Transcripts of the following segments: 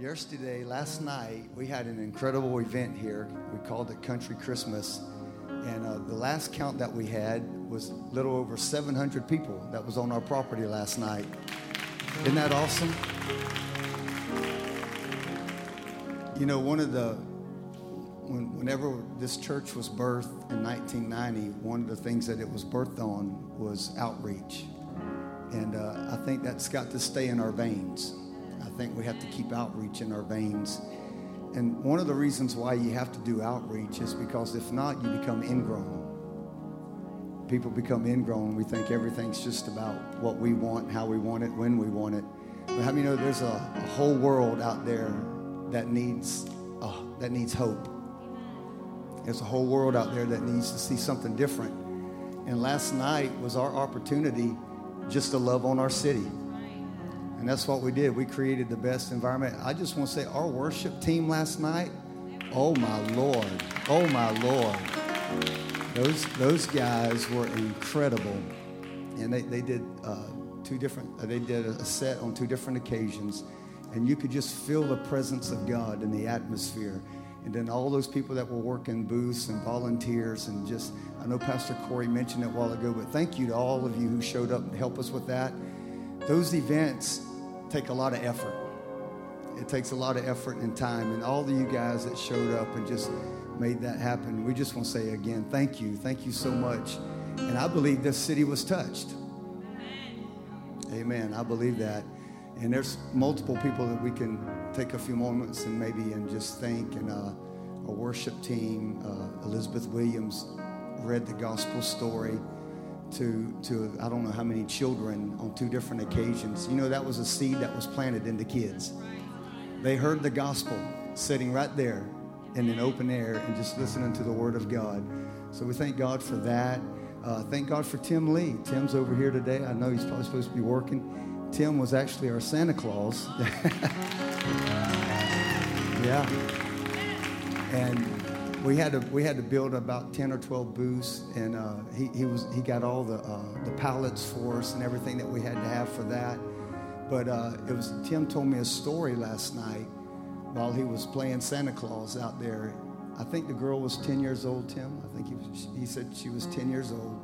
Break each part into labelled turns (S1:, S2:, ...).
S1: Yesterday, last night, we had an incredible event here. We called it Country Christmas. And uh, the last count that we had was a little over 700 people that was on our property last night. Isn't that awesome? You know, one of the, when, whenever this church was birthed in 1990, one of the things that it was birthed on was outreach. And uh, I think that's got to stay in our veins. I think we have to keep outreach in our veins. And one of the reasons why you have to do outreach is because if not, you become ingrown. People become ingrown. We think everything's just about what we want, how we want it, when we want it. But how many know there's a, a whole world out there that needs oh, that needs hope? There's a whole world out there that needs to see something different. And last night was our opportunity just to love on our city. And that's what we did. We created the best environment. I just want to say, our worship team last night, oh my Lord, oh my Lord. Those, those guys were incredible. And they, they did uh, two different, uh, they did a set on two different occasions. And you could just feel the presence of God in the atmosphere. And then all those people that were working booths and volunteers and just, I know Pastor Corey mentioned it a while ago, but thank you to all of you who showed up and helped us with that. Those events take a lot of effort. It takes a lot of effort and time. And all of you guys that showed up and just made that happen, we just want to say again, thank you. Thank you so much. And I believe this city was touched. Amen. I believe that. And there's multiple people that we can take a few moments and maybe and just thank. And uh, our worship team, uh, Elizabeth Williams, read the gospel story to, to I don't know how many children on two different occasions. You know, that was a seed that was planted in the kids. They heard the gospel sitting right there in an open air and just listening to the word of God. So we thank God for that. Uh, thank God for Tim Lee. Tim's over here today. I know he's probably supposed to be working. Tim was actually our Santa Claus. yeah. And we had to we had to build about 10 or 12 booths and uh, he, he was he got all the uh, the pallets for us and everything that we had to have for that. But uh, it was tim told me a story last night while he was playing santa claus out there. I think the girl was 10 years old tim. I think he, was, he said she was 10 years old.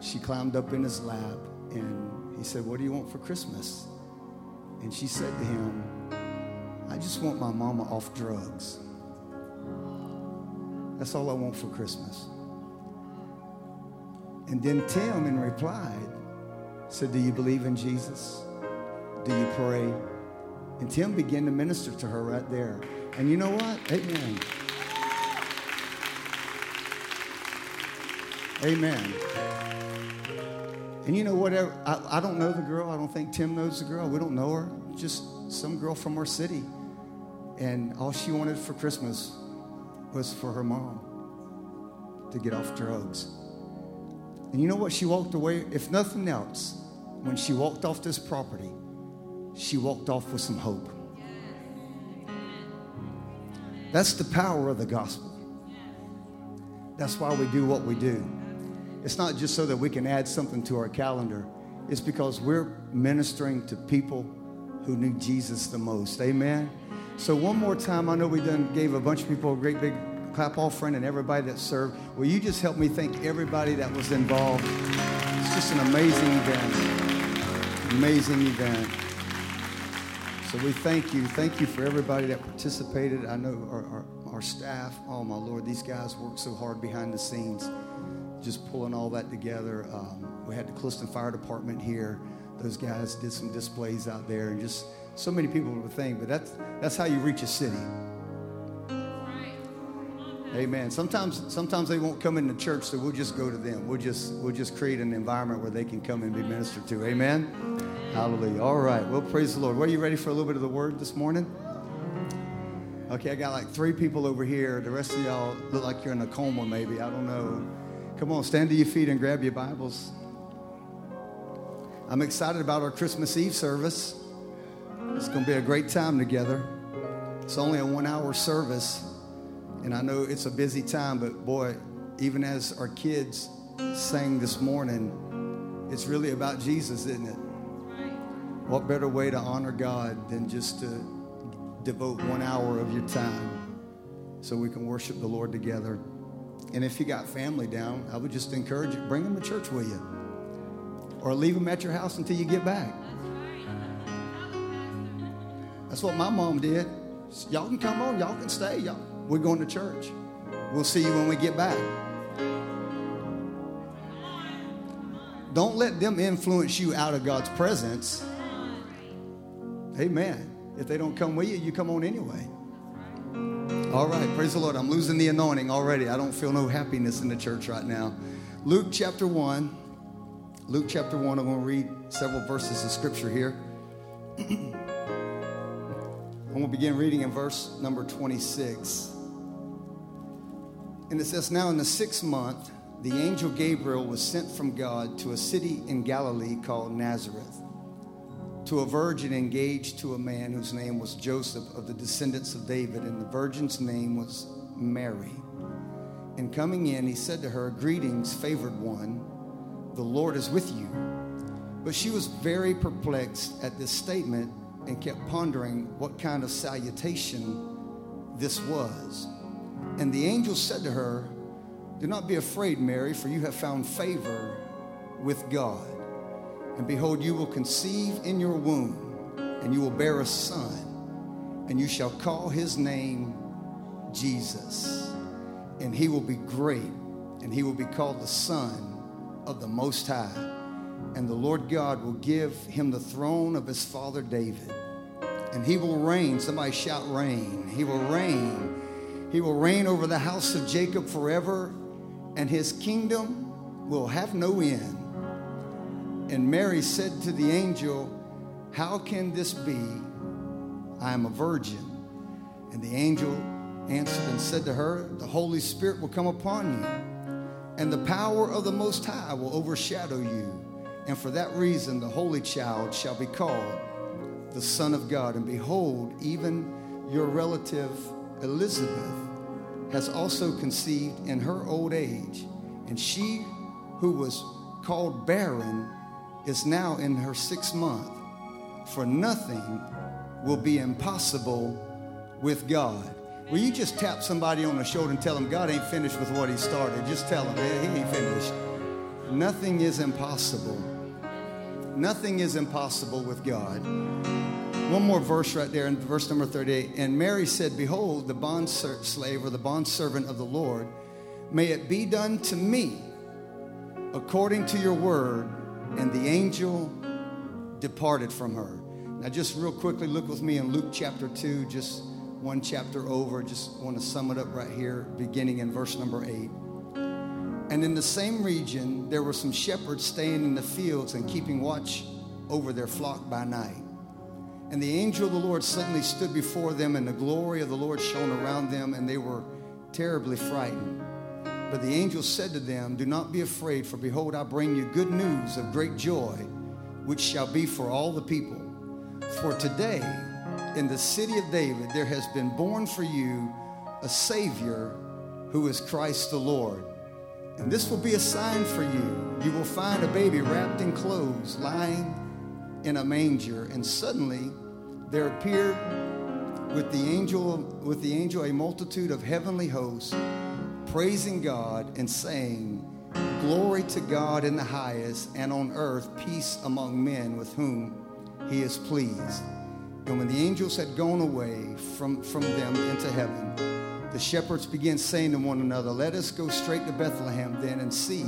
S1: She climbed up in his lap and he said what do you want for christmas? And she said to him i just want my mama off drugs that's all I want for Christmas. And then Tim, in reply, said, Do you believe in Jesus? Do you pray? And Tim began to minister to her right there. And you know what? Amen. Amen. And you know, whatever, I, I, don't know the girl. I don't think Tim knows the girl. We don't know her. Just some girl from our city. And all she wanted for Christmas was for her mom to get off drugs. And you know what? She walked away, if nothing else, when she walked off this property, she walked off with some hope. That's the power of the gospel. That's why we do what we do. It's not just so that we can add something to our calendar, it's because we're ministering to people who need Jesus the most. Amen. So one more time, I know we done gave a bunch of people a great big clap offering and everybody that served. Will you just help me thank everybody that was involved? It's just an amazing event. Amazing event. So we thank you. Thank you for everybody that participated. I know our, our, our staff, oh my Lord, these guys worked so hard behind the scenes, just pulling all that together. Um, we had the Clifton Fire Department here. Those guys did some displays out there and just so many people would think, but that's, that's how you reach a city. Amen. Sometimes, sometimes they won't come into church, so we'll just go to them. We'll just, we'll just create an environment where they can come and be ministered to. Amen. Hallelujah. All right. Well, praise the Lord. Are you ready for a little bit of the word this morning? Okay, I got like three people over here. The rest of y'all look like you're in a coma, maybe. I don't know. Come on, stand to your feet and grab your Bibles. I'm excited about our Christmas Eve service. It's going to be a great time together. It's only a one hour service. And I know it's a busy time, but boy, even as our kids sang this morning, it's really about Jesus, isn't it? What better way to honor God than just to devote one hour of your time so we can worship the Lord together. And if you got family down, I would just encourage you, bring them to church with you. Or leave them at your house until you get back. That's what my mom did. Y'all can come on, y'all can stay. Y'all. We're going to church. We'll see you when we get back. Don't let them influence you out of God's presence. Amen. If they don't come with you, you come on anyway. All right, praise the Lord. I'm losing the anointing already. I don't feel no happiness in the church right now. Luke chapter 1. Luke chapter 1, I'm going to read several verses of scripture here. Going to begin reading in verse number 26. And it says, Now in the sixth month, the angel Gabriel was sent from God to a city in Galilee called Nazareth to a virgin engaged to a man whose name was Joseph of the descendants of David, and the virgin's name was Mary. And coming in, he said to her, Greetings, favored one, the Lord is with you. But she was very perplexed at this statement and kept pondering what kind of salutation this was. And the angel said to her, Do not be afraid, Mary, for you have found favor with God. And behold, you will conceive in your womb, and you will bear a son, and you shall call his name Jesus. And he will be great, and he will be called the Son of the Most High. And the Lord God will give him the throne of his father David. And he will reign. Somebody shout, reign. He will reign. He will reign over the house of Jacob forever, and his kingdom will have no end. And Mary said to the angel, How can this be? I am a virgin. And the angel answered and said to her, The Holy Spirit will come upon you, and the power of the Most High will overshadow you. And for that reason, the Holy Child shall be called the Son of God. And behold, even your relative Elizabeth has also conceived in her old age, and she who was called barren is now in her sixth month, for nothing will be impossible with God. Will you just tap somebody on the shoulder and tell them God ain't finished with what he started? Just tell them, man, he ain't finished. Nothing is impossible. Nothing is impossible with God. One more verse right there in verse number 38. And Mary said, Behold, the bond slave or the bond servant of the Lord, may it be done to me according to your word. And the angel departed from her. Now, just real quickly, look with me in Luke chapter 2, just one chapter over. Just want to sum it up right here, beginning in verse number 8. And in the same region, there were some shepherds staying in the fields and keeping watch over their flock by night. And the angel of the Lord suddenly stood before them, and the glory of the Lord shone around them, and they were terribly frightened. But the angel said to them, Do not be afraid, for behold, I bring you good news of great joy, which shall be for all the people. For today, in the city of David, there has been born for you a Savior who is Christ the Lord. And this will be a sign for you. You will find a baby wrapped in clothes, lying in a manger. And suddenly there appeared with the angel with the angel a multitude of heavenly hosts praising God and saying, Glory to God in the highest, and on earth peace among men with whom he is pleased. And when the angels had gone away from, from them into heaven, the shepherds began saying to one another, Let us go straight to Bethlehem then and see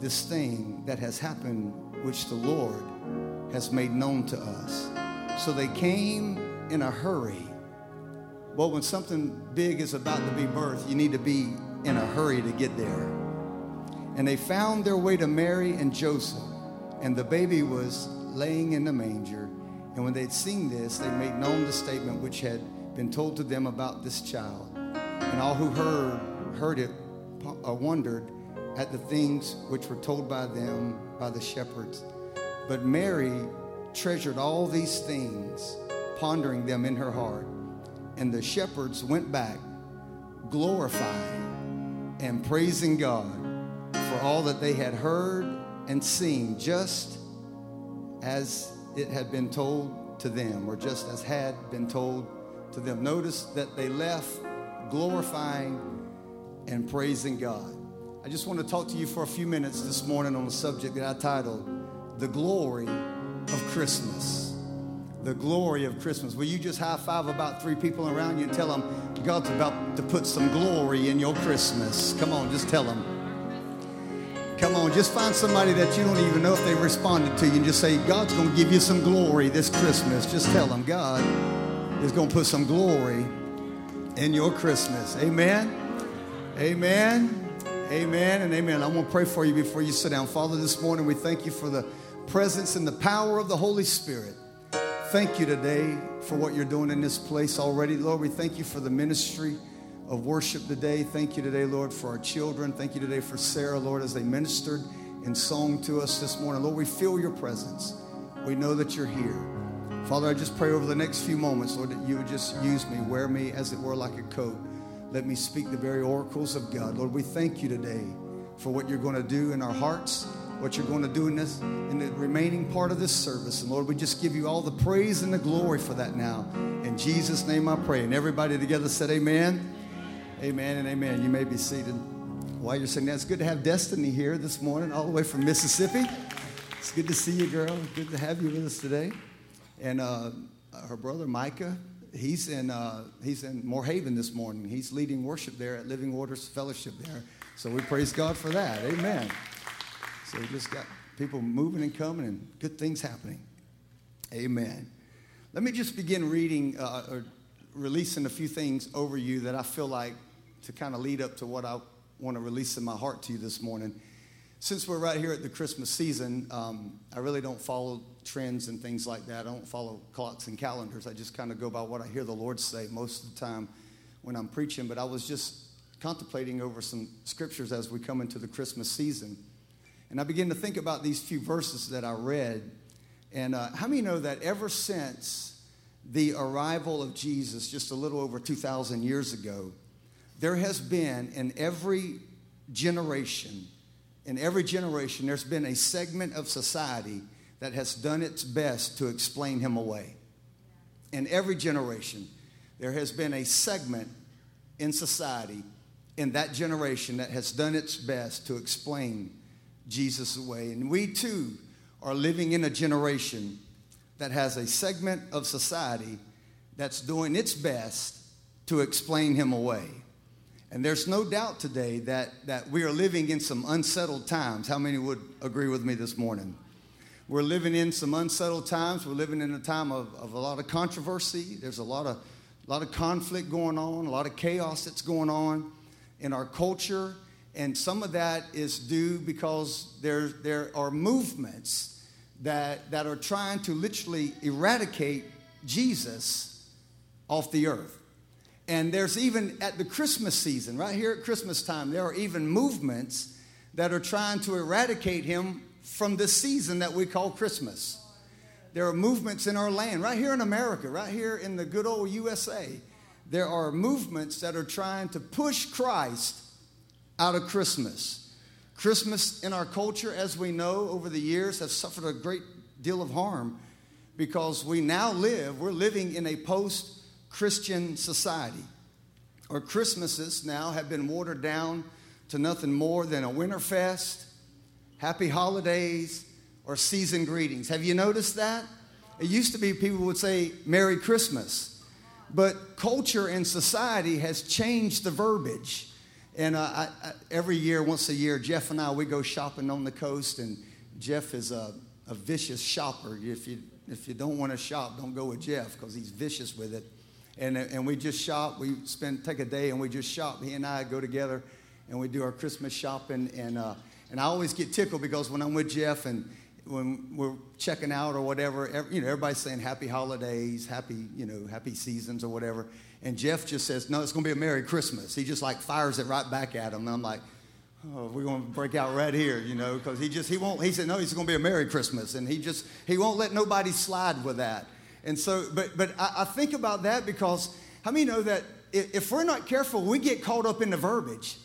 S1: this thing that has happened, which the Lord has made known to us. So they came in a hurry. Well, when something big is about to be birthed, you need to be in a hurry to get there. And they found their way to Mary and Joseph, and the baby was laying in the manger. And when they'd seen this, they made known the statement which had been told to them about this child. And all who heard heard it uh, wondered at the things which were told by them by the shepherds. But Mary treasured all these things, pondering them in her heart. And the shepherds went back, glorifying and praising God for all that they had heard and seen, just as it had been told to them, or just as had been told to them. Notice that they left glorifying and praising God. I just want to talk to you for a few minutes this morning on a subject that I titled The Glory of Christmas. The glory of Christmas. Will you just high five about three people around you and tell them God's about to put some glory in your Christmas? Come on, just tell them. Come on, just find somebody that you don't even know if they responded to you and just say, God's going to give you some glory this Christmas. Just tell them, God is going to put some glory in your Christmas. Amen. Amen. Amen and amen. I want to pray for you before you sit down. Father, this morning we thank you for the presence and the power of the Holy Spirit. Thank you today for what you're doing in this place already. Lord, we thank you for the ministry of worship today. Thank you today, Lord, for our children. Thank you today for Sarah, Lord, as they ministered in song to us this morning. Lord, we feel your presence. We know that you're here. Father, I just pray over the next few moments, Lord, that you would just use me, wear me as it were like a coat. Let me speak the very oracles of God. Lord, we thank you today for what you're going to do in our hearts, what you're going to do in this in the remaining part of this service. And Lord, we just give you all the praise and the glory for that now. In Jesus' name I pray. And everybody together said amen. Amen and amen. You may be seated. While you're sitting there, it's good to have Destiny here this morning, all the way from Mississippi. It's good to see you, girl. Good to have you with us today and uh, her brother Micah. He's in uh, he's in Moore Haven this morning. He's leading worship there at Living Waters Fellowship there. So we praise God for that. Amen. So we just got people moving and coming and good things happening. Amen. Let me just begin reading uh, or releasing a few things over you that I feel like to kind of lead up to what I want to release in my heart to you this morning since we're right here at the Christmas season, um, I really don't follow trends and things like that. I don't follow clocks and calendars. I just kind of go by what I hear the Lord say most of the time when I'm preaching. But I was just contemplating over some scriptures as we come into the Christmas season. And I began to think about these few verses that I read. And uh, how many know that ever since the arrival of Jesus, just a little over 2,000 years ago, there has been in every generation, in every generation, there's been a segment of society that has done its best to explain him away. In every generation, there has been a segment in society in that generation that has done its best to explain Jesus away. And we too are living in a generation that has a segment of society that's doing its best to explain him away. And there's no doubt today that, that we are living in some unsettled times. How many would agree with me this morning? We're living in some unsettled times. We're living in a time of, of a lot of controversy. There's a lot of, a lot of conflict going on, a lot of chaos that's going on in our culture. And some of that is due because there, there are movements that, that are trying to literally eradicate Jesus off the earth. And there's even at the Christmas season, right here at Christmas time, there are even movements that are trying to eradicate him from this season that we call Christmas. There are movements in our land, right here in America, right here in the good old USA. There are movements that are trying to push Christ out of Christmas. Christmas in our culture, as we know over the years, has suffered a great deal of harm because we now live, we're living in a post Christian society. Our Christmases now have been watered down to nothing more than a winter fest, happy holidays, or season greetings. Have you noticed that? It used to be people would say Merry Christmas, but culture and society has changed the verbiage. And uh, I, I, every year, once a year, Jeff and I, we go shopping on the coast, and Jeff is a, a vicious shopper. If you, if you don't want to shop, don't go with Jeff because he's vicious with it and, and we just shop. We spend take a day and we just shop. He and I go together and we do our Christmas shopping. And uh, and I always get tickled because when I'm with Jeff and when we're checking out or whatever, every, you know, everybody's saying happy holidays, happy you know, happy seasons or whatever. And Jeff just says, no, it's going to be a Merry Christmas. He just like fires it right back at him. And I'm like, oh, we're going to break out right here, you know, because he just, he won't, he said, no, it's going to be a Merry Christmas. And he just, he won't let nobody slide with that. And so, but, but I, I think about that because how many know that if, if we're not careful, we get caught up in the verbiage.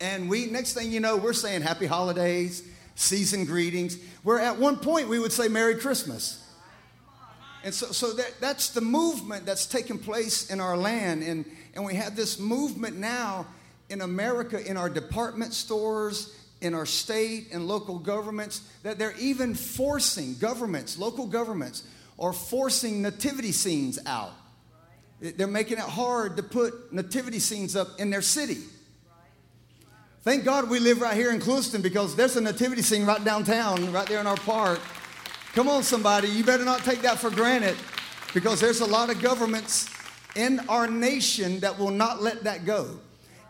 S1: And we, next thing you know, we're saying happy holidays, season greetings. Where at one point we would say Merry Christmas. And so, so that, that's the movement that's taking place in our land. And, and we have this movement now in America, in our department stores, in our state and local governments, that they're even forcing governments, local governments, are forcing nativity scenes out. They're making it hard to put nativity scenes up in their city. Thank God we live right here in Clewiston because there's a nativity scene right downtown, right there in our park. Come on, somebody, you better not take that for granted because there's a lot of governments in our nation that will not let that go.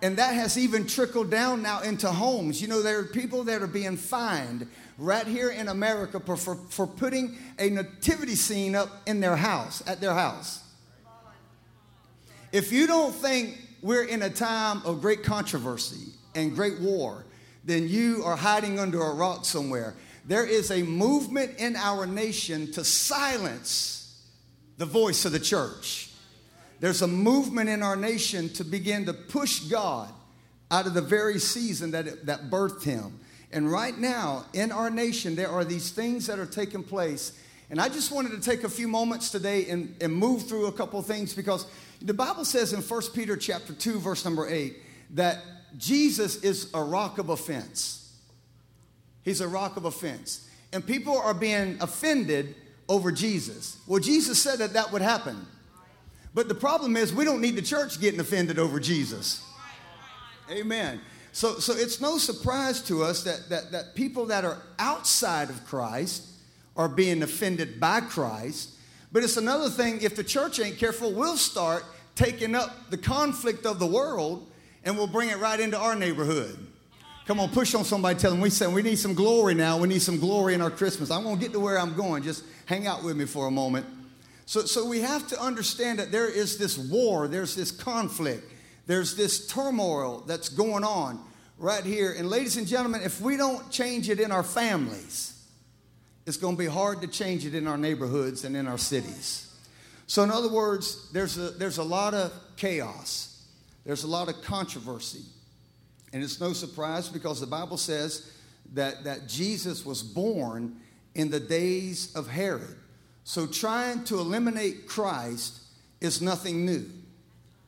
S1: And that has even trickled down now into homes. You know, there are people that are being fined right here in America for, for, for putting a nativity scene up in their house, at their house. If you don't think we're in a time of great controversy and great war, then you are hiding under a rock somewhere. There is a movement in our nation to silence the voice of the church. There's a movement in our nation to begin to push God out of the very season that, it, that birthed him. And right now, in our nation, there are these things that are taking place. And I just wanted to take a few moments today and, and move through a couple things because the Bible says in 1 Peter chapter 2, verse number 8, that Jesus is a rock of offense. He's a rock of offense. And people are being offended over Jesus. Well, Jesus said that that would happen. But the problem is, we don't need the church getting offended over Jesus. Amen. So, so it's no surprise to us that, that, that people that are outside of Christ are being offended by Christ. But it's another thing, if the church ain't careful, we'll start taking up the conflict of the world and we'll bring it right into our neighborhood. Come on, push on somebody, tell them we say we need some glory now. We need some glory in our Christmas. I'm going to get to where I'm going. Just hang out with me for a moment. So, so we have to understand that there is this war, there's this conflict, there's this turmoil that's going on right here. And, ladies and gentlemen, if we don't change it in our families, it's going to be hard to change it in our neighborhoods and in our cities. So, in other words, there's a, there's a lot of chaos, there's a lot of controversy. And it's no surprise because the Bible says that, that Jesus was born in the days of Herod. So trying to eliminate Christ is nothing new.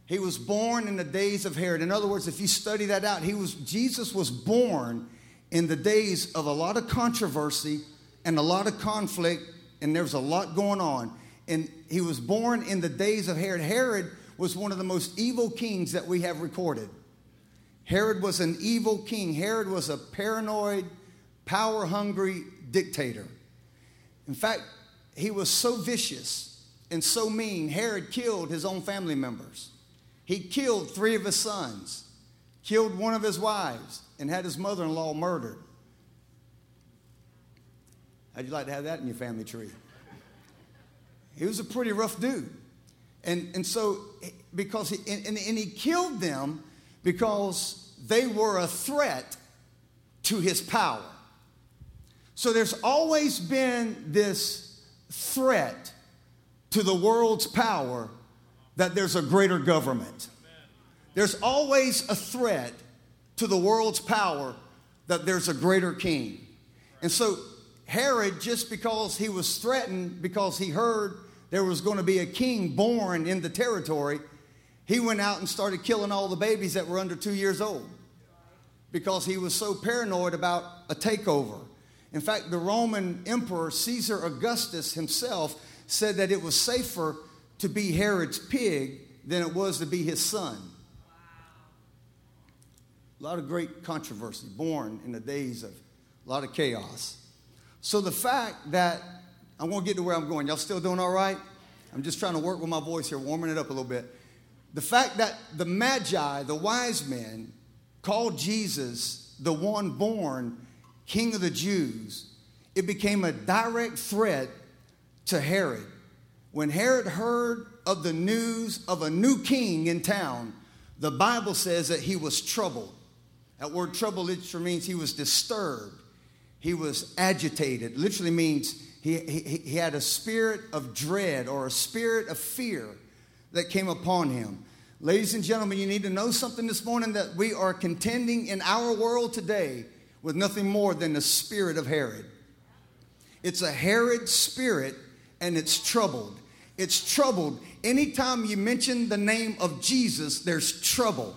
S1: He was born in the days of Herod. In other words, if you study that out, he was Jesus was born in the days of a lot of controversy and a lot of conflict, and there's a lot going on. And he was born in the days of Herod. Herod was one of the most evil kings that we have recorded. Herod was an evil king. Herod was a paranoid, power hungry dictator. In fact, he was so vicious and so mean, Herod killed his own family members. He killed three of his sons, killed one of his wives, and had his mother in law murdered. How'd you like to have that in your family tree? He was a pretty rough dude. And, and so, because he, and, and he killed them because they were a threat to his power. So there's always been this threat to the world's power that there's a greater government. There's always a threat to the world's power that there's a greater king. And so Herod, just because he was threatened, because he heard there was going to be a king born in the territory, he went out and started killing all the babies that were under two years old because he was so paranoid about a takeover. In fact, the Roman emperor Caesar Augustus himself said that it was safer to be Herod's pig than it was to be his son. A lot of great controversy born in the days of a lot of chaos. So the fact that I'm going to get to where I'm going. Y'all still doing all right? I'm just trying to work with my voice here, warming it up a little bit. The fact that the Magi, the wise men, called Jesus the one born king of the Jews, it became a direct threat to Herod. When Herod heard of the news of a new king in town, the Bible says that he was troubled. That word trouble literally means he was disturbed. He was agitated. Literally means he, he, he had a spirit of dread or a spirit of fear that came upon him. Ladies and gentlemen, you need to know something this morning that we are contending in our world today with nothing more than the spirit of Herod. It's a Herod spirit and it's troubled. It's troubled. Anytime you mention the name of Jesus, there's trouble.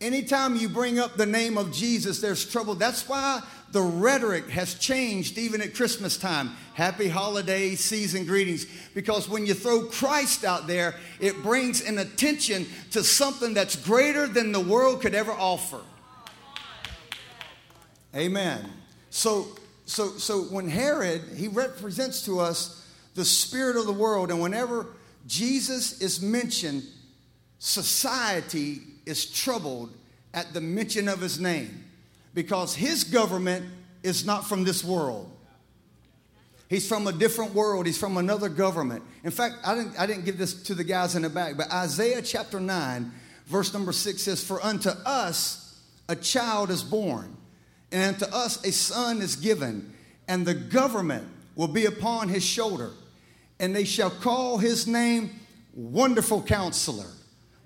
S1: Anytime you bring up the name of Jesus, there's trouble. That's why the rhetoric has changed even at Christmas time. Happy holiday season greetings. Because when you throw Christ out there, it brings an attention to something that's greater than the world could ever offer. Amen. So, so, so when Herod, he represents to us the spirit of the world, and whenever Jesus is mentioned, society is troubled at the mention of his name because his government is not from this world. He's from a different world. He's from another government. In fact, I didn't, I didn't give this to the guys in the back, but Isaiah chapter 9, verse number 6 says, For unto us a child is born, and unto us a son is given, and the government will be upon his shoulder, and they shall call his name Wonderful Counselor,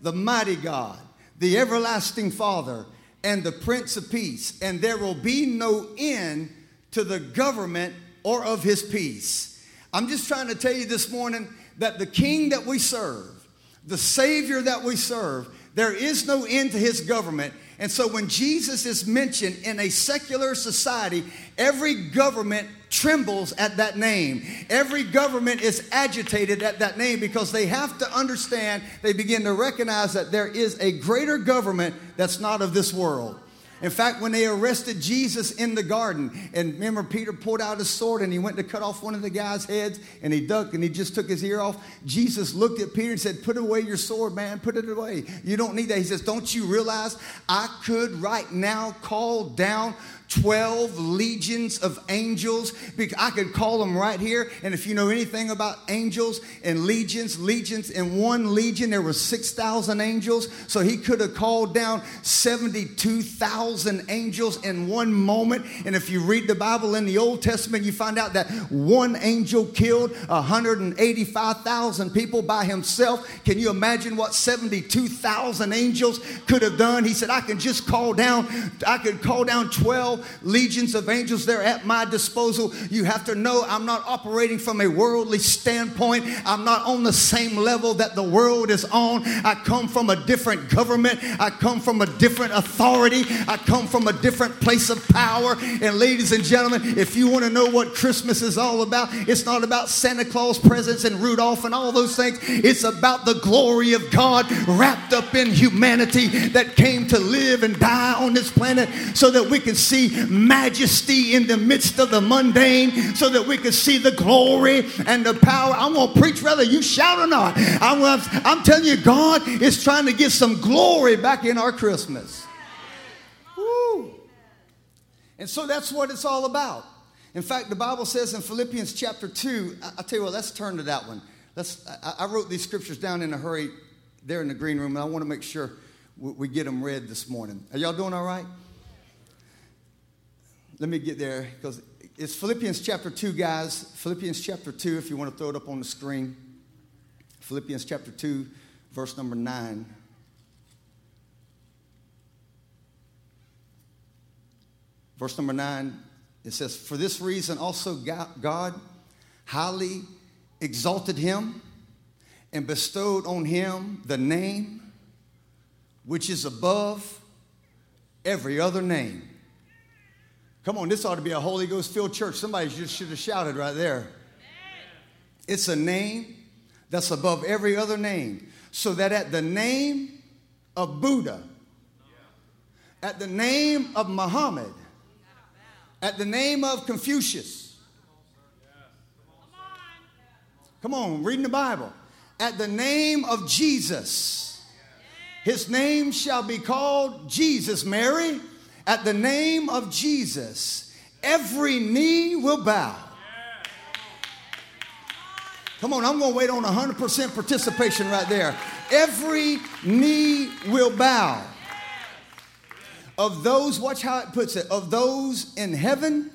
S1: the Mighty God, the Everlasting Father, and the Prince of Peace, and there will be no end to the government or of his peace. I'm just trying to tell you this morning that the King that we serve, the Savior that we serve, there is no end to his government. And so when Jesus is mentioned in a secular society, every government trembles at that name. Every government is agitated at that name because they have to understand, they begin to recognize that there is a greater government that's not of this world. In fact, when they arrested Jesus in the garden, and remember, Peter pulled out his sword and he went to cut off one of the guy's heads and he ducked and he just took his ear off. Jesus looked at Peter and said, Put away your sword, man. Put it away. You don't need that. He says, Don't you realize I could right now call down 12 legions of angels. I could call them right here. And if you know anything about angels and legions, legions, in one legion, there were 6,000 angels. So he could have called down 72,000 angels in one moment. And if you read the Bible in the Old Testament, you find out that one angel killed 185,000 people by himself. Can you imagine what 72,000 angels could have done? He said, I can just call down, I could call down 12 legions of angels there at my disposal. You have to know I'm not operating from a worldly standpoint. I'm not on the same level that the world is on. I come from a different government. I come from a different authority. I come from a different place of power. And ladies and gentlemen, if you want to know what Christmas is all about, it's not about Santa Claus presents and Rudolph and all those things. It's about the glory of God wrapped up in humanity that came to live and die on this planet so that we can see majesty in the midst of the mundane so that we can see the glory and the power. I'm going to preach whether you shout or not. I'm, I'm telling you, God is trying to get some glory back in our Christmas. Woo. And so that's what it's all about. In fact, the Bible says in Philippians chapter 2, I, will tell you what, let's turn to that one. Let's, I, I, wrote these scriptures down in a hurry there in the green room, and I want to make sure we, we get them read this morning. Are y'all doing all right? Let me get there because it's Philippians chapter 2, guys. Philippians chapter 2, if you want to throw it up on the screen. Philippians chapter 2, verse number 9. Verse number 9, it says, For this reason also God highly exalted him and bestowed on him the name which is above every other name Come on, this ought to be a Holy Ghost filled church. Somebody just should have shouted right there. It's a name that's above every other name. So that at the name of Buddha, at the name of Muhammad, at the name of Confucius, come on, reading the Bible, at the name of Jesus, his name shall be called Jesus, Mary. At the name of Jesus, every knee will bow. Come on, I'm going to wait on 100% participation right there. Every knee will bow. Of those, watch how it puts it, of those in heaven,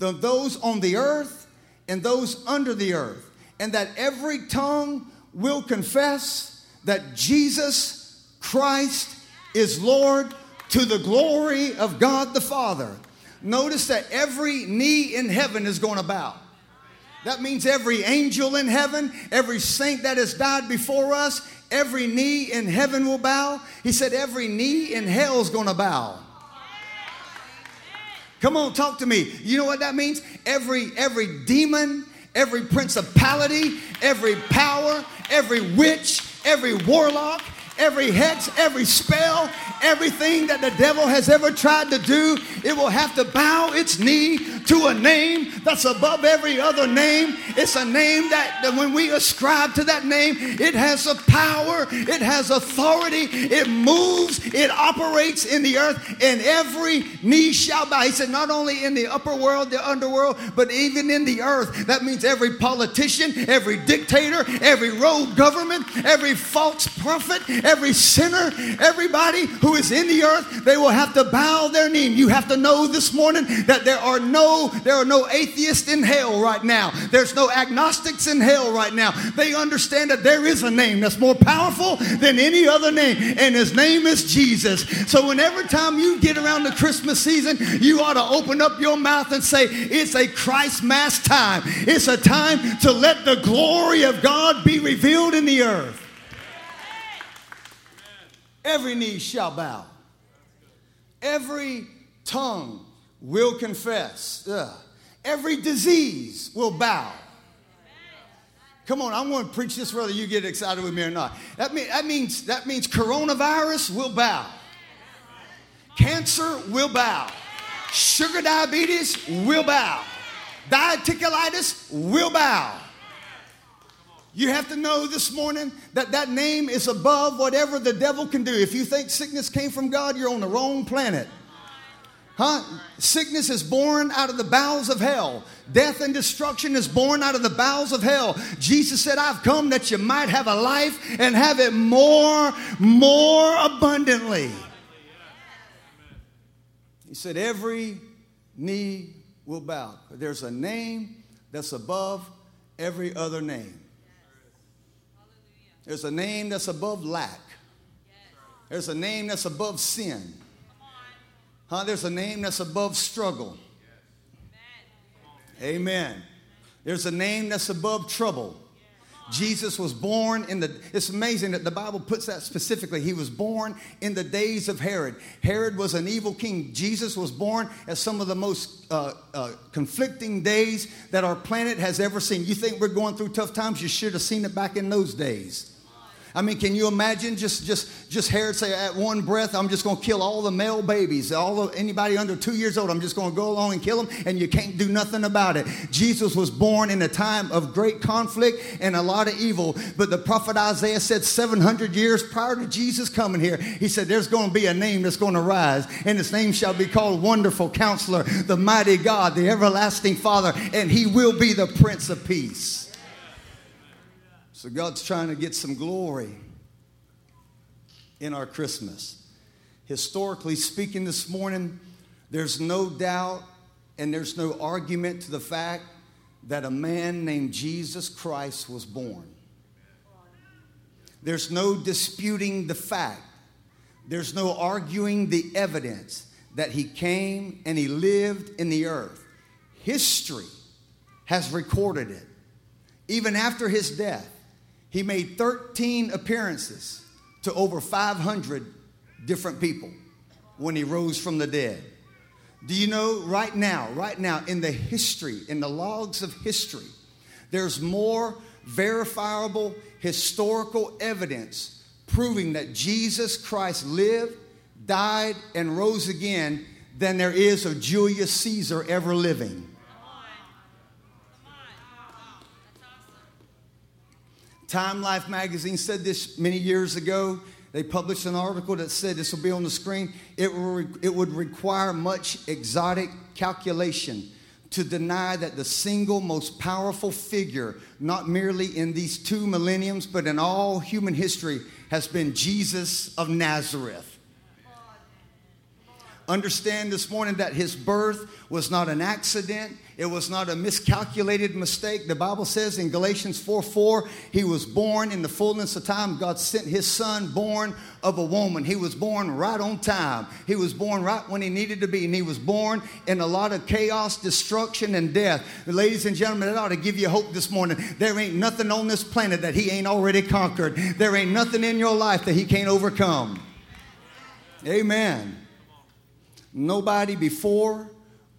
S1: of those on the earth, and those under the earth. And that every tongue will confess that Jesus Christ is Lord to the glory of God the Father. Notice that every knee in heaven is going to bow. That means every angel in heaven, every saint that has died before us, every knee in heaven will bow. He said, every knee in hell is going to bow. Come on, talk to me. You know what that means? Every every demon, every principality, every power, every witch, every warlock, every hex, every spell, everything that the devil has ever tried to do, it will have to bow its knee to a name that's above every other name. It's a name that, that when we ascribe to that name, it has a power, it has authority, it moves, it operates in the earth, and every knee shall bow. He said, not only in the upper world, the underworld, but even in the earth. That means every politician, every dictator, every rogue government, every false prophet, every sinner, everybody who is in the earth, they will have to bow their knee. You have to know this morning that there are no there are no atheists in hell right now. There's no agnostics in hell right now. They understand that there is a name that's more powerful than any other name, and his name is Jesus. So whenever time you get around the Christmas season, you ought to open up your mouth and say, It's a Christ mass time. It's a time to let the glory of God be revealed in the earth. Every knee shall bow. Every tongue will confess. Ugh. Every disease will bow. Come on, I'm going to preach this whether you get excited with me or not. That, mean, that, means, that means coronavirus will bow. Cancer will bow. Sugar diabetes will bow. Diverticulitis will bow. You have to know this morning that that name is above whatever the devil can do. If you think sickness came from God, you're on the wrong planet. Huh? Sickness is born out of the bowels of hell. Death and destruction is born out of the bowels of hell. Jesus said, I've come that you might have a life and have it more, more abundantly. He said, Every knee will bow. There's a name that's above every other name. There's a name that's above lack. There's a name that's above sin. Huh? There's a name that's above struggle. Amen. There's a name that's above trouble. Jesus was born in the, it's amazing that the Bible puts that specifically. He was born in the days of Herod. Herod was an evil king. Jesus was born at some of the most uh, uh, conflicting days that our planet has ever seen. You think we're going through tough times? You should have seen it back in those days. I mean, can you imagine just just just Herod say at one breath, I'm just going to kill all the male babies, all the, anybody under two years old. I'm just going to go along and kill them, and you can't do nothing about it. Jesus was born in a time of great conflict and a lot of evil. But the prophet Isaiah said 700 years prior to Jesus coming here, he said, "There's going to be a name that's going to rise, and his name shall be called Wonderful Counselor, the Mighty God, the Everlasting Father, and he will be the Prince of Peace." So God's trying to get some glory in our Christmas. Historically speaking, this morning, there's no doubt and there's no argument to the fact that a man named Jesus Christ was born. There's no disputing the fact. There's no arguing the evidence that he came and he lived in the earth. History has recorded it. Even after his death, he made 13 appearances to over 500 different people when he rose from the dead. Do you know right now, right now, in the history, in the logs of history, there's more verifiable historical evidence proving that Jesus Christ lived, died, and rose again than there is of Julius Caesar ever living. Time Life magazine said this many years ago. They published an article that said this will be on the screen. It, will, it would require much exotic calculation to deny that the single most powerful figure, not merely in these two millenniums, but in all human history, has been Jesus of Nazareth. Understand this morning that his birth was not an accident. It was not a miscalculated mistake. The Bible says in Galatians 4 4, he was born in the fullness of time. God sent his son, born of a woman. He was born right on time. He was born right when he needed to be. And he was born in a lot of chaos, destruction, and death. Ladies and gentlemen, that ought to give you hope this morning. There ain't nothing on this planet that he ain't already conquered. There ain't nothing in your life that he can't overcome. Amen. Nobody before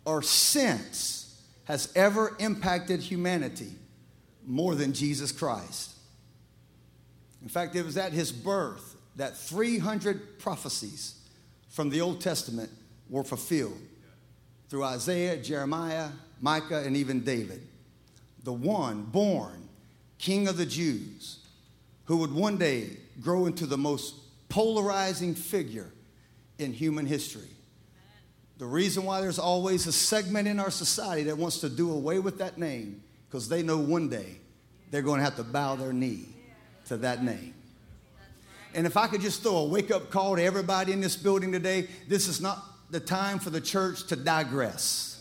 S1: or since has ever impacted humanity more than Jesus Christ. In fact, it was at his birth that 300 prophecies from the Old Testament were fulfilled through Isaiah, Jeremiah, Micah, and even David. The one born king of the Jews who would one day grow into the most polarizing figure in human history. The reason why there's always a segment in our society that wants to do away with that name, because they know one day they're going to have to bow their knee to that name. And if I could just throw a wake up call to everybody in this building today, this is not the time for the church to digress.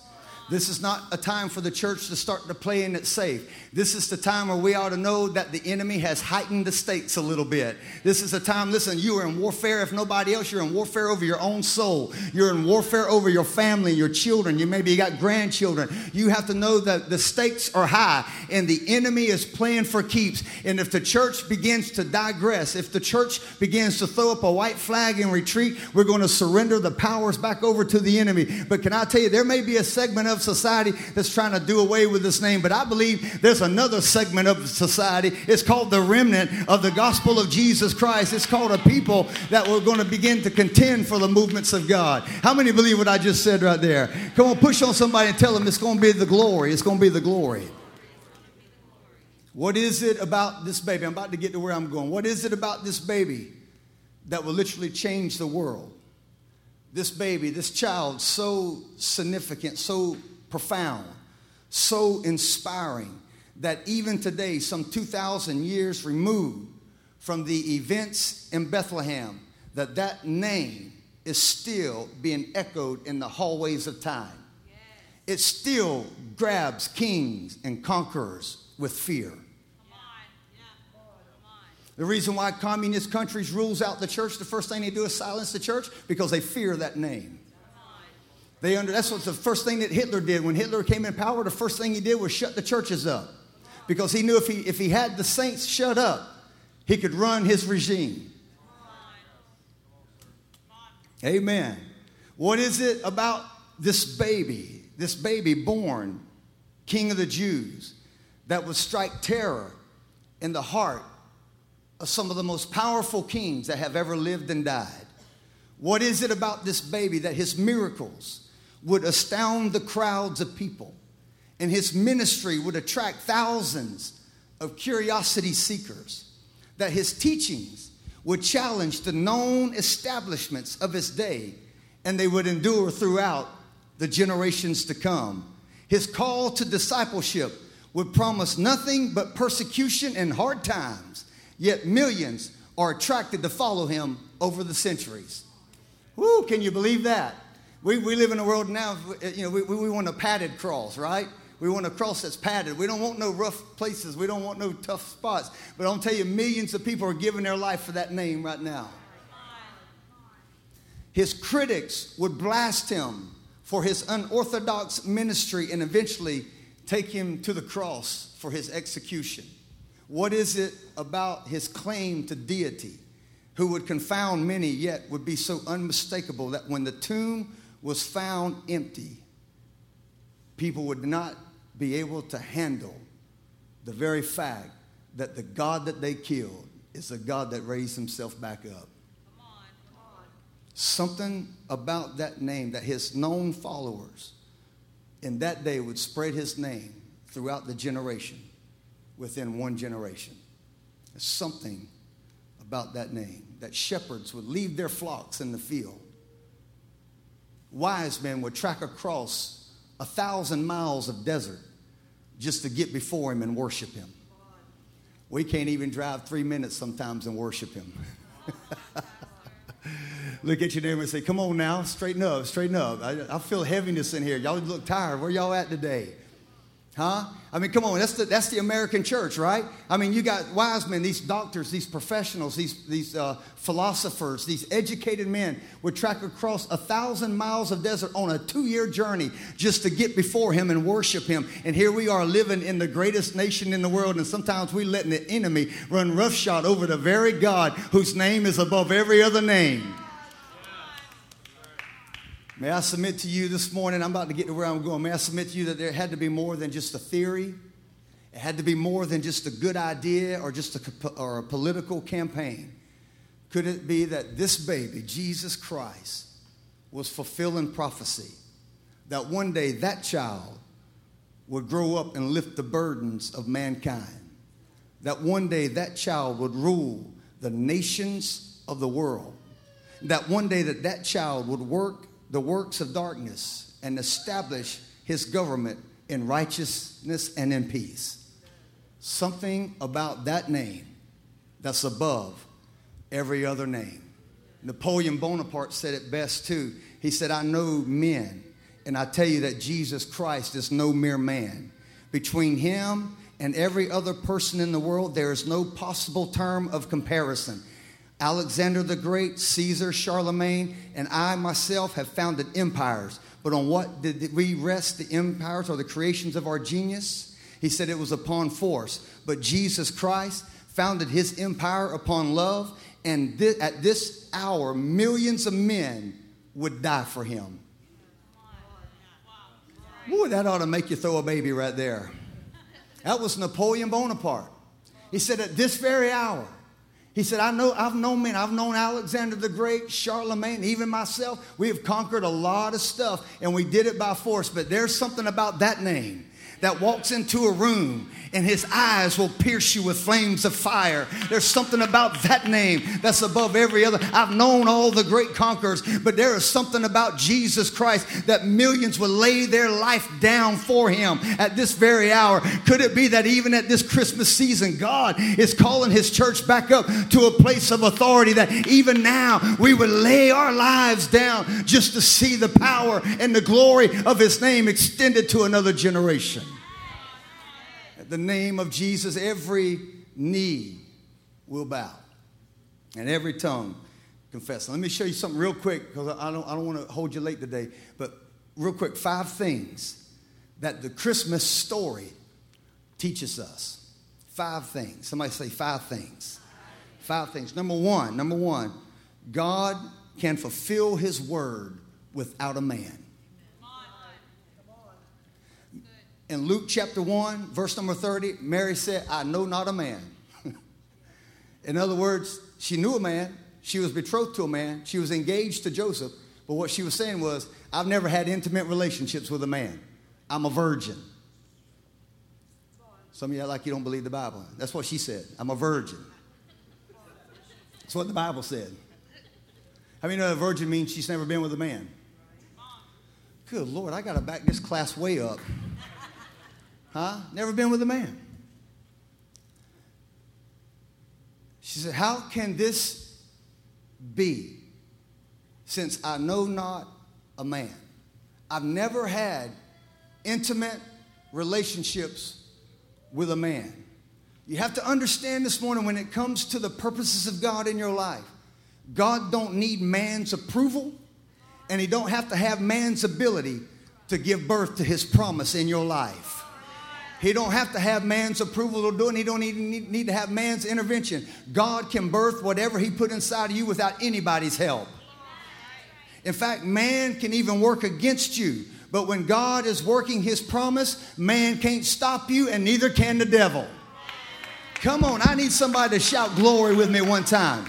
S1: This is not a time for the church to start to play in it safe. This is the time where we ought to know that the enemy has heightened the stakes a little bit. This is a time, listen, you are in warfare. If nobody else, you're in warfare over your own soul. You're in warfare over your family, your children. You maybe you got grandchildren. You have to know that the stakes are high and the enemy is playing for keeps. And if the church begins to digress, if the church begins to throw up a white flag and retreat, we're going to surrender the powers back over to the enemy. But can I tell you, there may be a segment of society that's trying to do away with this name, but I believe there's another segment of society. It's called the remnant of the gospel of Jesus Christ. It's called a people that we're going to begin to contend for the movements of God. How many believe what I just said right there? Come on, push on somebody and tell them it's going to be the glory. It's going to be the glory. What is it about this baby? I'm about to get to where I'm going. What is it about this baby that will literally change the world? This baby, this child, so significant, so profound, so inspiring that even today, some 2,000 years removed from the events in Bethlehem, that that name is still being echoed in the hallways of time. It still grabs kings and conquerors with fear. The reason why communist countries rules out the church, the first thing they do is silence the church because they fear that name. They under, that's what the first thing that Hitler did. When Hitler came in power, the first thing he did was shut the churches up. Because he knew if he, if he had the saints shut up, he could run his regime. Amen. What is it about this baby, this baby born king of the Jews, that would strike terror in the heart of some of the most powerful kings that have ever lived and died? What is it about this baby that his miracles, would astound the crowds of people, and his ministry would attract thousands of curiosity seekers, that his teachings would challenge the known establishments of his day, and they would endure throughout the generations to come. His call to discipleship would promise nothing but persecution and hard times, yet millions are attracted to follow him over the centuries. Woo, can you believe that? We, we live in a world now, eh, you know, we, we want a padded cross, right? We want a cross that's padded. We don't want no rough places. We don't want no tough spots. But I'll tell you, millions of people are giving their life for that name right now. His critics would blast him for his unorthodox ministry and eventually take him to the cross for his execution. What is it about his claim to deity who would confound many, yet would be so unmistakable that when the tomb was found empty, people would not be able to handle the very fact that the God that they killed is the God that raised himself back up. Come on, come on. Something about that name that his known followers in that day would spread his name throughout the generation within one generation. Something about that name that shepherds would leave their flocks in the field wise men would track across a thousand miles of desert just to get before him and worship him. We can't even drive three minutes sometimes and worship him. Look at your neighbor and say, Come on now, straighten up, straighten up. I, I feel heaviness in here. Y'all look tired. Where y'all at today? Huh? I mean, come on, that's the, that's the American church, right? I mean, you got wise men, these doctors, these professionals, these, these uh, philosophers, these educated men would track across a thousand miles of desert on a two year journey just to get before him and worship him. And here we are living in the greatest nation in the world, and sometimes we letting the enemy run roughshod over the very God whose name is above every other name. May I submit to you this morning? I'm about to get to where I'm going. May I submit to you that there had to be more than just a theory? It had to be more than just a good idea or just a, or a political campaign. Could it be that this baby, Jesus Christ, was fulfilling prophecy? That one day that child would grow up and lift the burdens of mankind. That one day that child would rule the nations of the world. That one day that that child would work the works of darkness and establish his government in righteousness and in peace. Something about that name that's above every other name. Napoleon Bonaparte said it best too. He said, I know men, and I tell you that Jesus Christ is no mere man. Between him and every other person in the world, there is no possible term of comparison. Alexander the Great, Caesar, Charlemagne, and I myself have founded empires. But on what did we rest the empires or the creations of our genius? He said it was upon force. But Jesus Christ founded his empire upon love, and th- at this hour, millions of men would die for him. Boy, that ought to make you throw a baby right there. That was Napoleon Bonaparte. He said, At this very hour, he said, I know, I've known men, I've known Alexander the Great, Charlemagne, even myself. We have conquered a lot of stuff and we did it by force, but there's something about that name that walks into a room and his eyes will pierce you with flames of fire. There's something about that name that's above every other. I've known all the great conquerors, but there is something about Jesus Christ that millions would lay their life down for him at this very hour. Could it be that even at this Christmas season, God is calling his church back up to a place of authority that even now we would lay our lives down just to see the power and the glory of his name extended to another generation? The name of Jesus, every knee will bow and every tongue confess. Let me show you something real quick because I don't, I don't want to hold you late today. But real quick, five things that the Christmas story teaches us. Five things. Somebody say five things. Five things. Number one, number one, God can fulfill his word without a man. In Luke chapter 1, verse number 30, Mary said, I know not a man. in other words, she knew a man. She was betrothed to a man. She was engaged to Joseph. But what she was saying was, I've never had intimate relationships with a man. I'm a virgin. Some of you like you don't believe the Bible. That's what she said. I'm a virgin. That's what the Bible said. How many know a virgin means she's never been with a man? Good Lord, I got to back this class way up. Huh? Never been with a man. She said, How can this be since I know not a man? I've never had intimate relationships with a man. You have to understand this morning when it comes to the purposes of God in your life, God don't need man's approval and he don't have to have man's ability to give birth to his promise in your life. He don't have to have man's approval to do it. He don't even need, need to have man's intervention. God can birth whatever he put inside of you without anybody's help. In fact, man can even work against you. But when God is working his promise, man can't stop you and neither can the devil. Come on, I need somebody to shout glory with me one time.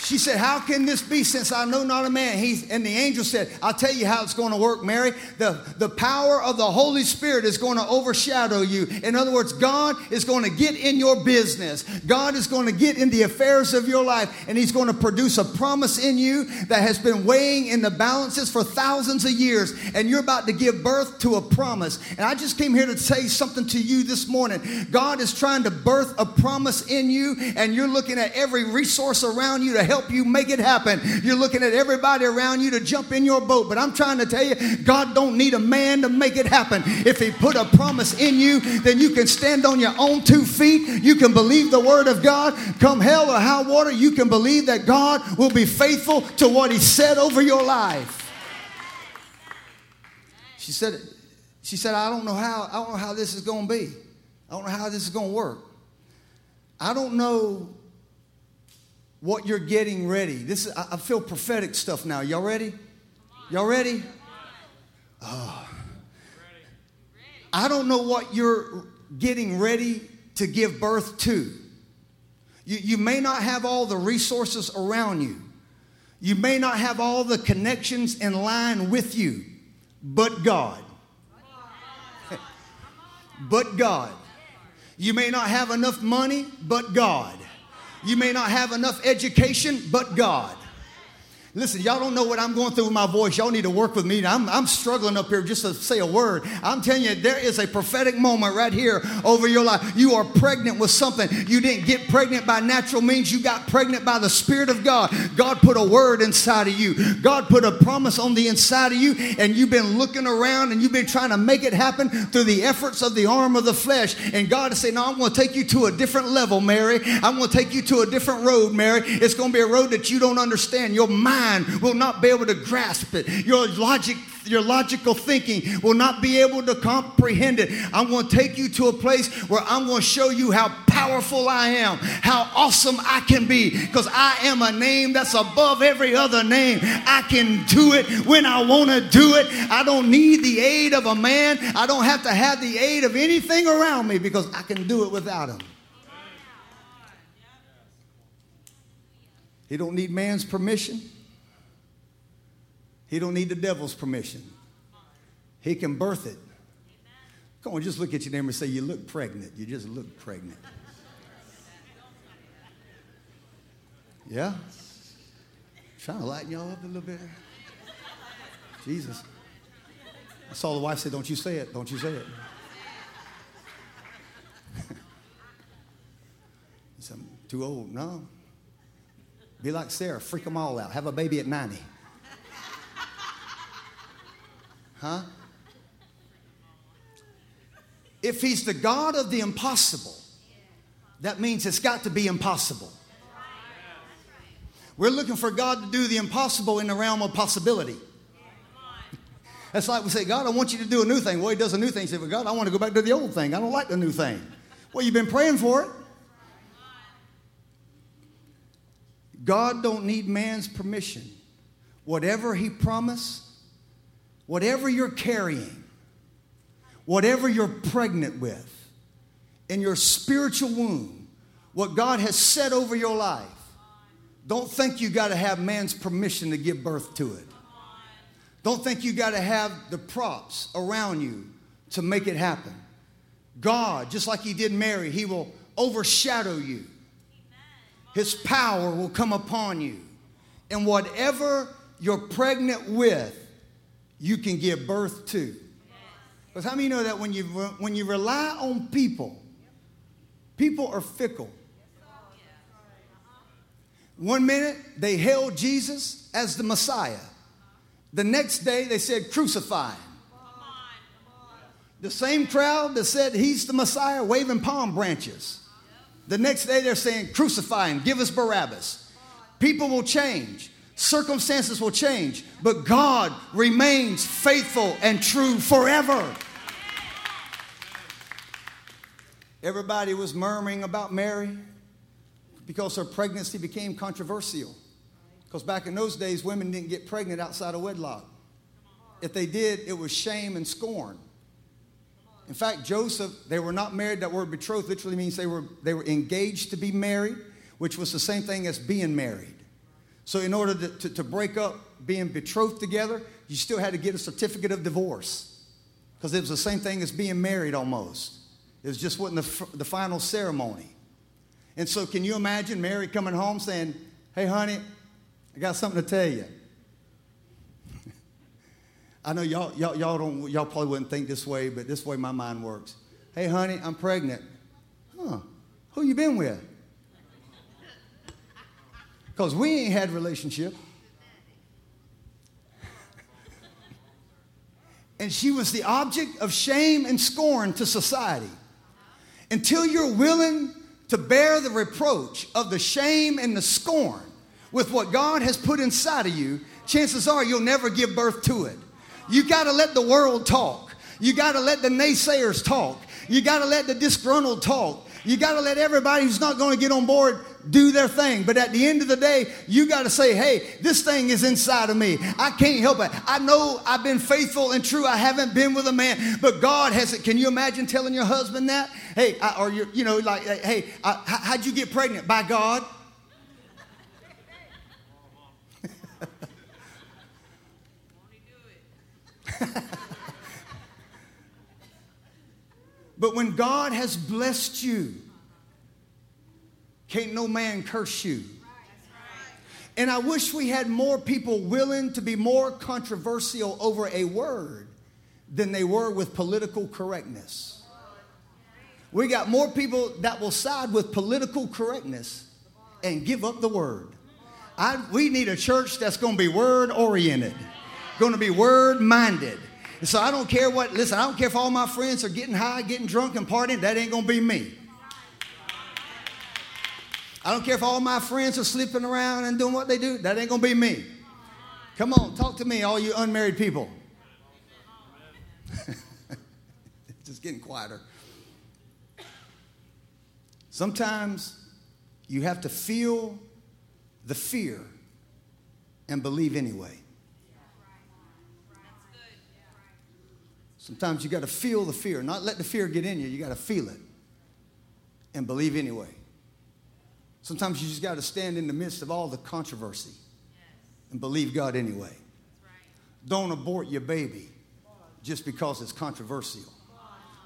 S1: She said, How can this be since I know not a man? He, and the angel said, I'll tell you how it's going to work, Mary. The, the power of the Holy Spirit is going to overshadow you. In other words, God is going to get in your business. God is going to get in the affairs of your life, and He's going to produce a promise in you that has been weighing in the balances for thousands of years. And you're about to give birth to a promise. And I just came here to say something to you this morning. God is trying to birth a promise in you, and you're looking at every resource around you to help you make it happen. You're looking at everybody around you to jump in your boat. But I'm trying to tell you, God don't need a man to make it happen. If he put a promise in you, then you can stand on your own two feet. You can believe the word of God. Come hell or high water, you can believe that God will be faithful to what he said over your life. She said, she said, I don't know how, I don't know how this is going to be. I don't know how this is going to work. I don't know what you're getting ready. This is, I feel prophetic stuff now. Y'all ready? Y'all ready? Oh. I don't know what you're getting ready to give birth to. You, you may not have all the resources around you. You may not have all the connections in line with you, but God. but God. You may not have enough money, but God. You may not have enough education, but God. Listen, y'all don't know what I'm going through with my voice. Y'all need to work with me. I'm, I'm struggling up here just to say a word. I'm telling you, there is a prophetic moment right here over your life. You are pregnant with something. You didn't get pregnant by natural means, you got pregnant by the Spirit of God. God put a word inside of you, God put a promise on the inside of you, and you've been looking around and you've been trying to make it happen through the efforts of the arm of the flesh. And God is saying, No, I'm going to take you to a different level, Mary. I'm going to take you to a different road, Mary. It's going to be a road that you don't understand. Your mind mind will not be able to grasp it. Your logic your logical thinking will not be able to comprehend it. I'm going to take you to a place where I'm going to show you how powerful I am, how awesome I can be, because I am a name that's above every other name. I can do it when I want to do it. I don't need the aid of a man, I don't have to have the aid of anything around me because I can do it without him. He don't need man's permission. He don't need the devil's permission. He can birth it. Come on, just look at your neighbor and say, You look pregnant. You just look pregnant. Yeah? Trying to lighten y'all up a little bit. Jesus. I saw the wife say, Don't you say it. Don't you say it. I'm too old. No. Be like Sarah, freak them all out. Have a baby at 90. Huh? If he's the God of the impossible, that means it's got to be impossible. We're looking for God to do the impossible in the realm of possibility. That's like we say, God, I want you to do a new thing. Well, he does a new thing. He said, well, God, I want to go back to the old thing. I don't like the new thing. Well, you've been praying for it. God don't need man's permission. Whatever he promised, whatever you're carrying, whatever you're pregnant with, in your spiritual womb, what God has said over your life, don't think you got to have man's permission to give birth to it. Don't think you got to have the props around you to make it happen. God, just like He did Mary, He will overshadow you. His power will come upon you. And whatever you're pregnant with, you can give birth to. Because how many know that when you, when you rely on people, people are fickle. One minute they hailed Jesus as the Messiah. The next day they said, crucify him. The same crowd that said he's the Messiah waving palm branches. The next day they're saying, crucify him, give us Barabbas. People will change. Circumstances will change, but God remains faithful and true forever. Everybody was murmuring about Mary because her pregnancy became controversial. Because back in those days, women didn't get pregnant outside of wedlock. If they did, it was shame and scorn. In fact, Joseph, they were not married. That word betrothed literally means they were, they were engaged to be married, which was the same thing as being married. So, in order to, to, to, break up being betrothed together, you still had to get a certificate of divorce because it was the same thing as being married almost. It was just wasn't the, the final ceremony. And so, can you imagine Mary coming home saying, Hey, honey, I got something to tell you. I know y'all, y'all, y'all, don't, y'all probably wouldn't think this way, but this way my mind works. Hey, honey, I'm pregnant. Huh, who you been with? Because we ain't had relationship. and she was the object of shame and scorn to society. Until you're willing to bear the reproach of the shame and the scorn with what God has put inside of you, chances are you'll never give birth to it. You got to let the world talk. You got to let the naysayers talk. You got to let the disgruntled talk. You got to let everybody who's not going to get on board do their thing. But at the end of the day, you got to say, hey, this thing is inside of me. I can't help it. I know I've been faithful and true. I haven't been with a man, but God has it. Can you imagine telling your husband that? Hey, I, or you, you know, like, hey, I, how'd you get pregnant? By God. but when God has blessed you, can't no man curse you. And I wish we had more people willing to be more controversial over a word than they were with political correctness. We got more people that will side with political correctness and give up the word. I, we need a church that's going to be word oriented, going to be word minded. And so I don't care what, listen, I don't care if all my friends are getting high, getting drunk, and partying. That ain't going to be me. I don't care if all my friends are sleeping around and doing what they do. That ain't going to be me. Come on, talk to me, all you unmarried people. Just getting quieter. Sometimes you have to feel the fear and believe anyway. Sometimes you got to feel the fear, not let the fear get in you. You got to feel it and believe anyway. Sometimes you just got to stand in the midst of all the controversy and believe God anyway. Don't abort your baby just because it's controversial.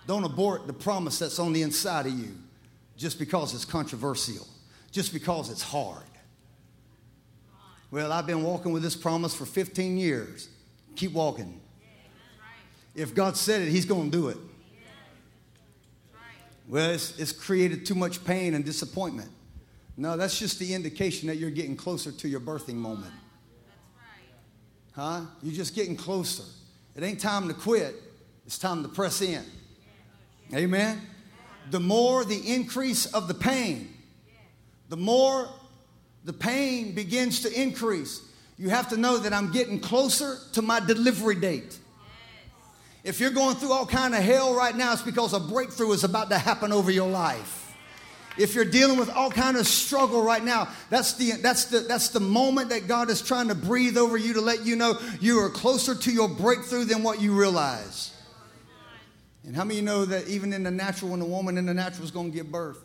S1: Don't abort the promise that's on the inside of you just because it's controversial, just because it's hard. Well, I've been walking with this promise for 15 years. Keep walking. If God said it, He's going to do it. Well, it's, it's created too much pain and disappointment. No, that's just the indication that you're getting closer to your birthing moment. Huh? You're just getting closer. It ain't time to quit, it's time to press in. Amen? The more the increase of the pain, the more the pain begins to increase. You have to know that I'm getting closer to my delivery date. If you're going through all kind of hell right now, it's because a breakthrough is about to happen over your life. If you're dealing with all kind of struggle right now that's the that's the that's the moment that god is trying to breathe over you to let you know you are closer to your breakthrough than what you realize. And how many know that even in the natural when a woman in the natural is going to give birth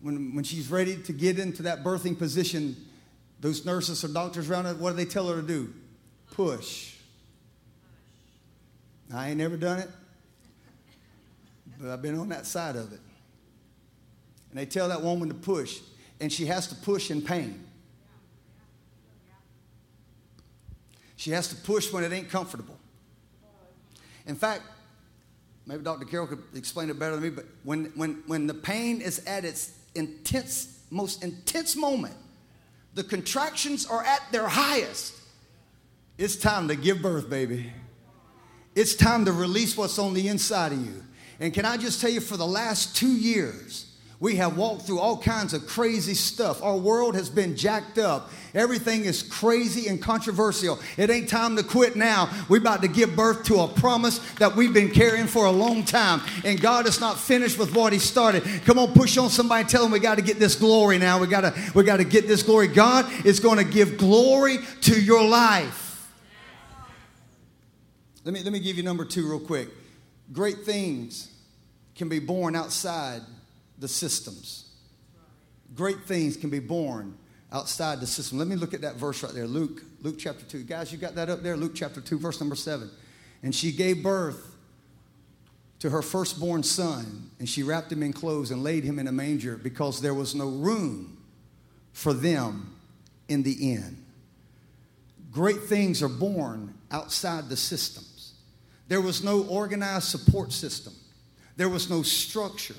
S1: when, when she's ready to get into that birthing position those nurses or doctors around her what do they tell her to do? Push i ain't never done it but i've been on that side of it and they tell that woman to push, and she has to push in pain. She has to push when it ain't comfortable. In fact, maybe Dr. Carroll could explain it better than me, but when, when, when the pain is at its intense, most intense moment, the contractions are at their highest, it's time to give birth, baby. It's time to release what's on the inside of you. And can I just tell you, for the last two years, we have walked through all kinds of crazy stuff. Our world has been jacked up. Everything is crazy and controversial. It ain't time to quit now. We're about to give birth to a promise that we've been carrying for a long time. And God is not finished with what He started. Come on, push on somebody, tell them we got to get this glory now. We got to we got to get this glory. God is going to give glory to your life. Let me, let me give you number two real quick. Great things can be born outside the systems. Great things can be born outside the system. Let me look at that verse right there. Luke, Luke chapter 2. Guys, you got that up there? Luke chapter 2, verse number 7. And she gave birth to her firstborn son, and she wrapped him in clothes and laid him in a manger because there was no room for them in the inn. Great things are born outside the systems. There was no organized support system. There was no structure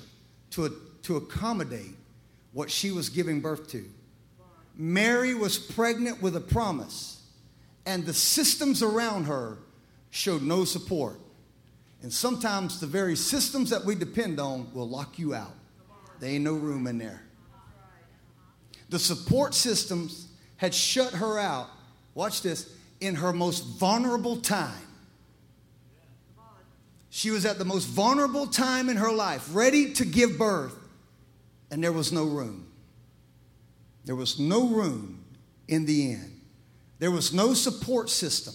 S1: to, to accommodate what she was giving birth to. Mary was pregnant with a promise, and the systems around her showed no support. And sometimes the very systems that we depend on will lock you out. There ain't no room in there. The support systems had shut her out, watch this, in her most vulnerable time. She was at the most vulnerable time in her life, ready to give birth, and there was no room. There was no room in the end. There was no support system.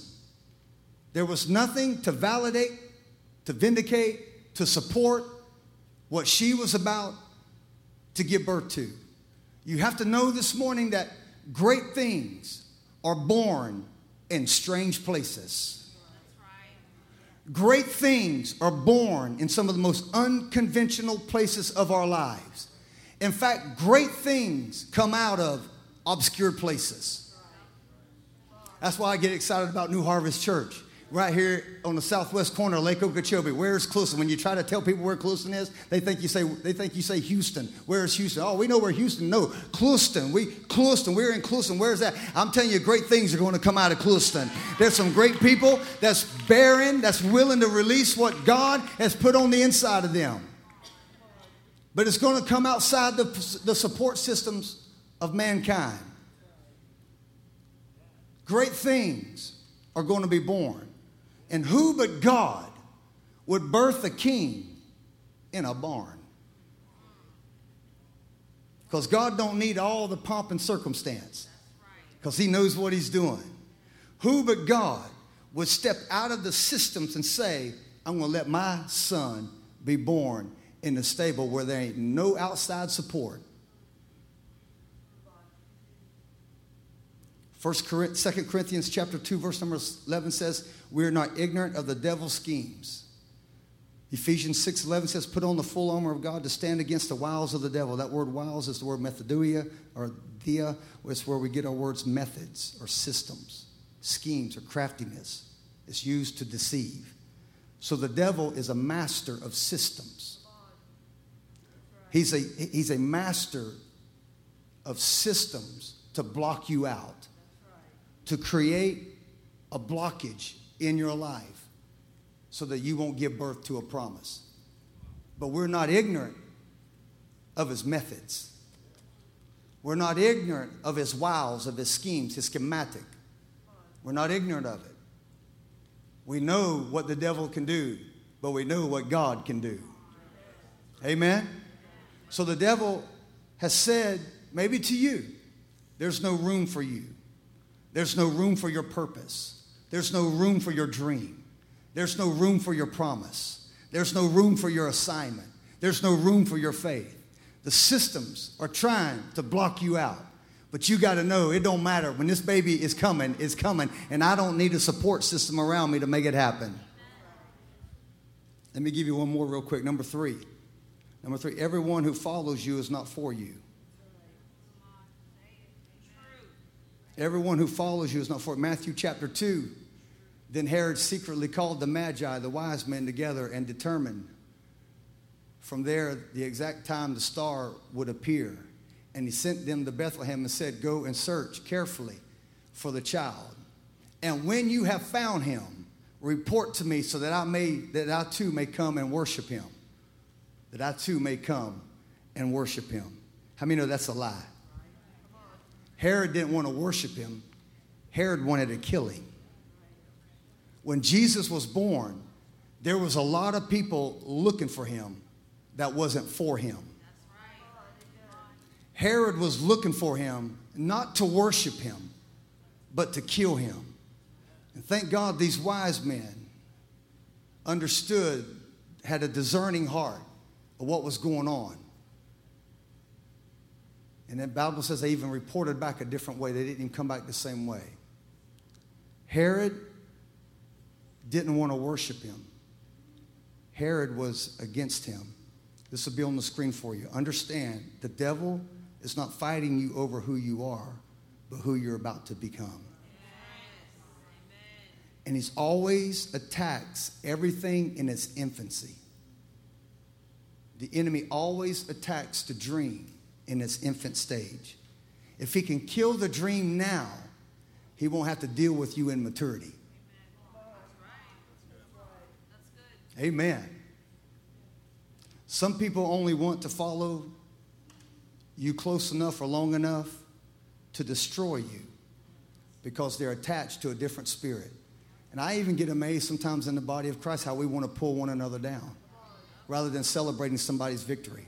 S1: There was nothing to validate, to vindicate, to support what she was about to give birth to. You have to know this morning that great things are born in strange places. Great things are born in some of the most unconventional places of our lives. In fact, great things come out of obscure places. That's why I get excited about New Harvest Church right here on the southwest corner of Lake Okeechobee. Where's Clewiston? When you try to tell people where Clewiston is, they think you say they think you say Houston. Where's Houston? Oh, we know where Houston. No, Clewiston. We Clewiston. We're in Clewiston. Where's that? I'm telling you, great things are going to come out of Clewiston. There's some great people that's bearing, that's willing to release what God has put on the inside of them. But it's going to come outside the, the support systems of mankind. Great things are going to be born. And who but God would birth a king in a barn? Because God don't need all the pomp and circumstance. Because he knows what he's doing. Who but God would step out of the systems and say, I'm going to let my son be born in the stable where there ain't no outside support. First, Corinthians chapter 2, verse number 11 says, We are not ignorant of the devil's schemes. Ephesians 6 11 says, Put on the full armor of God to stand against the wiles of the devil. That word wiles is the word methodeia or dia, it's where we get our words methods or systems, schemes or craftiness. It's used to deceive. So the devil is a master of systems. He's a, he's a master of systems to block you out to create a blockage in your life so that you won't give birth to a promise. But we're not ignorant of his methods. We're not ignorant of his wiles, of his schemes, his schematic. We're not ignorant of it. We know what the devil can do, but we know what God can do. Amen? So the devil has said, maybe to you, there's no room for you. There's no room for your purpose. There's no room for your dream. There's no room for your promise. There's no room for your assignment. There's no room for your faith. The systems are trying to block you out. But you got to know it don't matter. When this baby is coming, it's coming, and I don't need a support system around me to make it happen. Let me give you one more real quick. Number three. Number three, everyone who follows you is not for you. Everyone who follows you is not for Matthew chapter 2. Then Herod secretly called the Magi, the wise men, together and determined from there the exact time the star would appear. And he sent them to Bethlehem and said, Go and search carefully for the child. And when you have found him, report to me so that I may that I too may come and worship him. That I too may come and worship him. How many know that's a lie? Herod didn't want to worship him, Herod wanted to kill him. When Jesus was born, there was a lot of people looking for him that wasn't for him. Herod was looking for him not to worship him, but to kill him. And thank God these wise men understood, had a discerning heart of what was going on. And the Bible says they even reported back a different way. They didn't even come back the same way. Herod didn't want to worship him. Herod was against him. This will be on the screen for you. Understand, the devil is not fighting you over who you are, but who you're about to become. And he's always attacks everything in its infancy. The enemy always attacks the dream in its infant stage. If he can kill the dream now, he won't have to deal with you in maturity. Amen. Some people only want to follow you close enough or long enough to destroy you because they're attached to a different spirit. And I even get amazed sometimes in the body of Christ how we want to pull one another down rather than celebrating somebody's victory.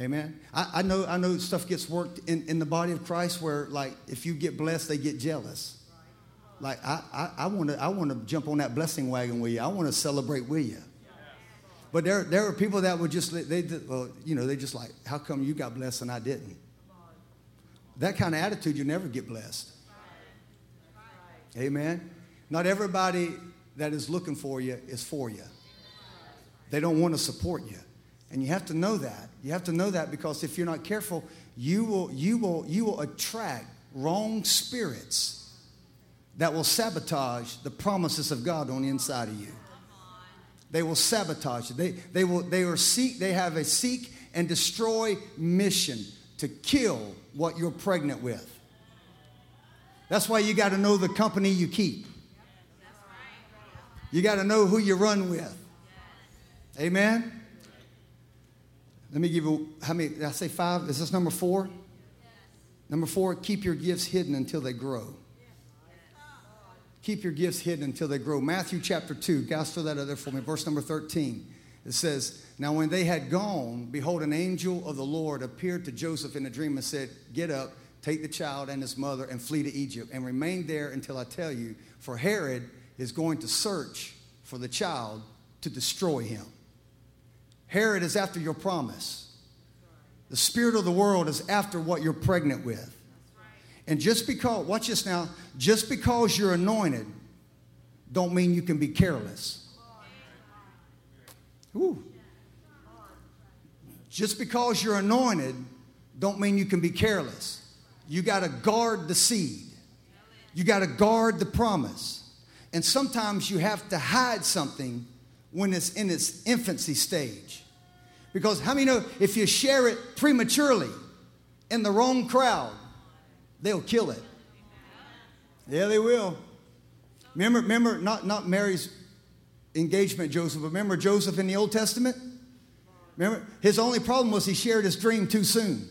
S1: Amen. I, I, know I know stuff gets worked in, in the body of Christ where like if you get blessed, they get jealous. Like I, I, I want to I want to jump on that blessing wagon with you. I want to celebrate with you. But there, there are people that would just they well, you know they just like how come you got blessed and I didn't. That kind of attitude you never get blessed. Amen. Not everybody that is looking for you is for you. They don't want to support you. And you have to know that. You have to know that because if you're not careful, you will, you will, you will attract wrong spirits that will sabotage the promises of God on the inside of you. They will sabotage you. They, they, will, they, are seek, they have a seek and destroy mission to kill what you're pregnant with. That's why you got to know the company you keep. You got to know who you run with. Amen. Let me give you how many? Did I say five? Is this number four? Number four, keep your gifts hidden until they grow. Keep your gifts hidden until they grow. Matthew chapter 2, guys, throw that out there for me. Verse number 13. It says, Now when they had gone, behold, an angel of the Lord appeared to Joseph in a dream and said, Get up, take the child and his mother, and flee to Egypt, and remain there until I tell you, for Herod is going to search for the child to destroy him. Herod is after your promise. The spirit of the world is after what you're pregnant with. And just because, watch this now, just because you're anointed, don't mean you can be careless. Ooh. Just because you're anointed, don't mean you can be careless. You got to guard the seed. You got to guard the promise. And sometimes you have to hide something when it's in its infancy stage. Because how many know if you share it prematurely in the wrong crowd, they'll kill it. Yeah, they will. Remember, remember not, not Mary's engagement, Joseph, but remember Joseph in the Old Testament? Remember, his only problem was he shared his dream too soon.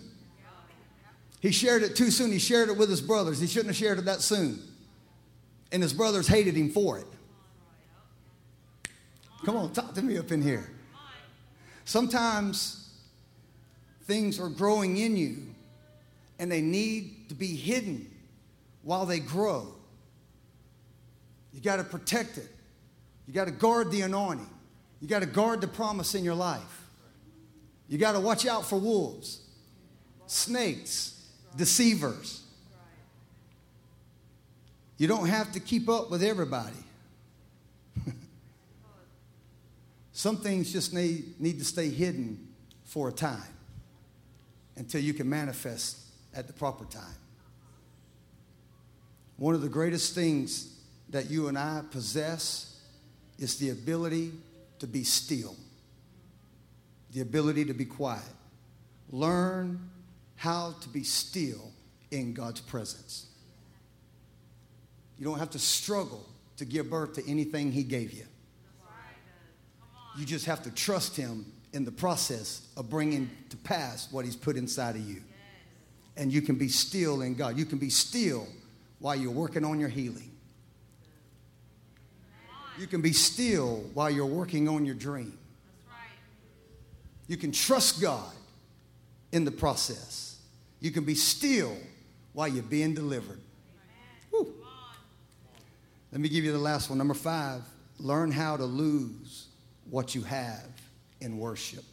S1: He shared it too soon. He shared it with his brothers. He shouldn't have shared it that soon. And his brothers hated him for it. Come on, talk to me up in here. Sometimes things are growing in you and they need to be hidden while they grow. You got to protect it. You got to guard the anointing. You got to guard the promise in your life. You got to watch out for wolves, snakes, deceivers. You don't have to keep up with everybody. Some things just need, need to stay hidden for a time until you can manifest at the proper time. One of the greatest things that you and I possess is the ability to be still, the ability to be quiet. Learn how to be still in God's presence. You don't have to struggle to give birth to anything He gave you. You just have to trust Him in the process of bringing to pass what He's put inside of you. And you can be still in God. You can be still while you're working on your healing. You can be still while you're working on your dream. You can trust God in the process. You can be still while you're being delivered. Let me give you the last one. Number five, learn how to lose what you have in worship.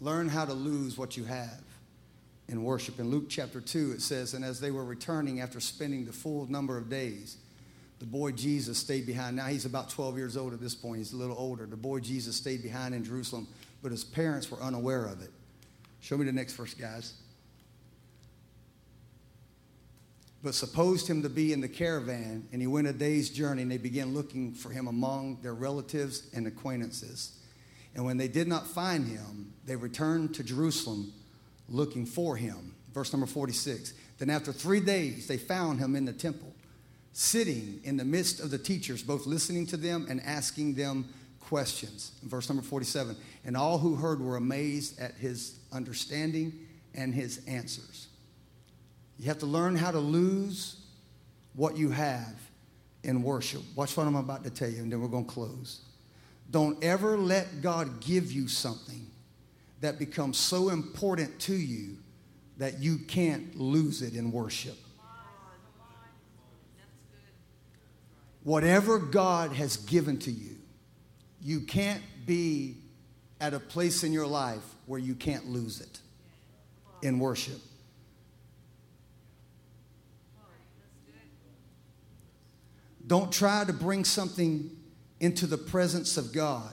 S1: Learn how to lose what you have in worship. In Luke chapter 2, it says, And as they were returning after spending the full number of days, the boy Jesus stayed behind. Now he's about 12 years old at this point. He's a little older. The boy Jesus stayed behind in Jerusalem, but his parents were unaware of it. Show me the next verse, guys. But supposed him to be in the caravan, and he went a day's journey, and they began looking for him among their relatives and acquaintances. And when they did not find him, they returned to Jerusalem looking for him. Verse number 46. Then after three days, they found him in the temple, sitting in the midst of the teachers, both listening to them and asking them questions. Verse number 47. And all who heard were amazed at his understanding and his answers. You have to learn how to lose what you have in worship. Watch what I'm about to tell you, and then we're going to close. Don't ever let God give you something that becomes so important to you that you can't lose it in worship. Whatever God has given to you, you can't be at a place in your life where you can't lose it in worship. Don't try to bring something into the presence of God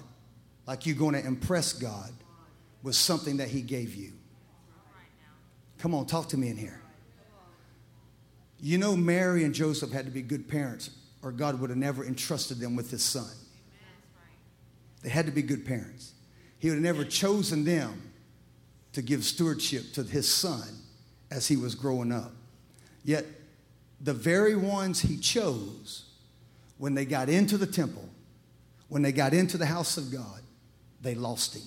S1: like you're going to impress God with something that He gave you. Come on, talk to me in here. You know, Mary and Joseph had to be good parents, or God would have never entrusted them with His son. They had to be good parents. He would have never chosen them to give stewardship to His son as he was growing up. Yet, the very ones He chose when they got into the temple, when they got into the house of God, they lost him.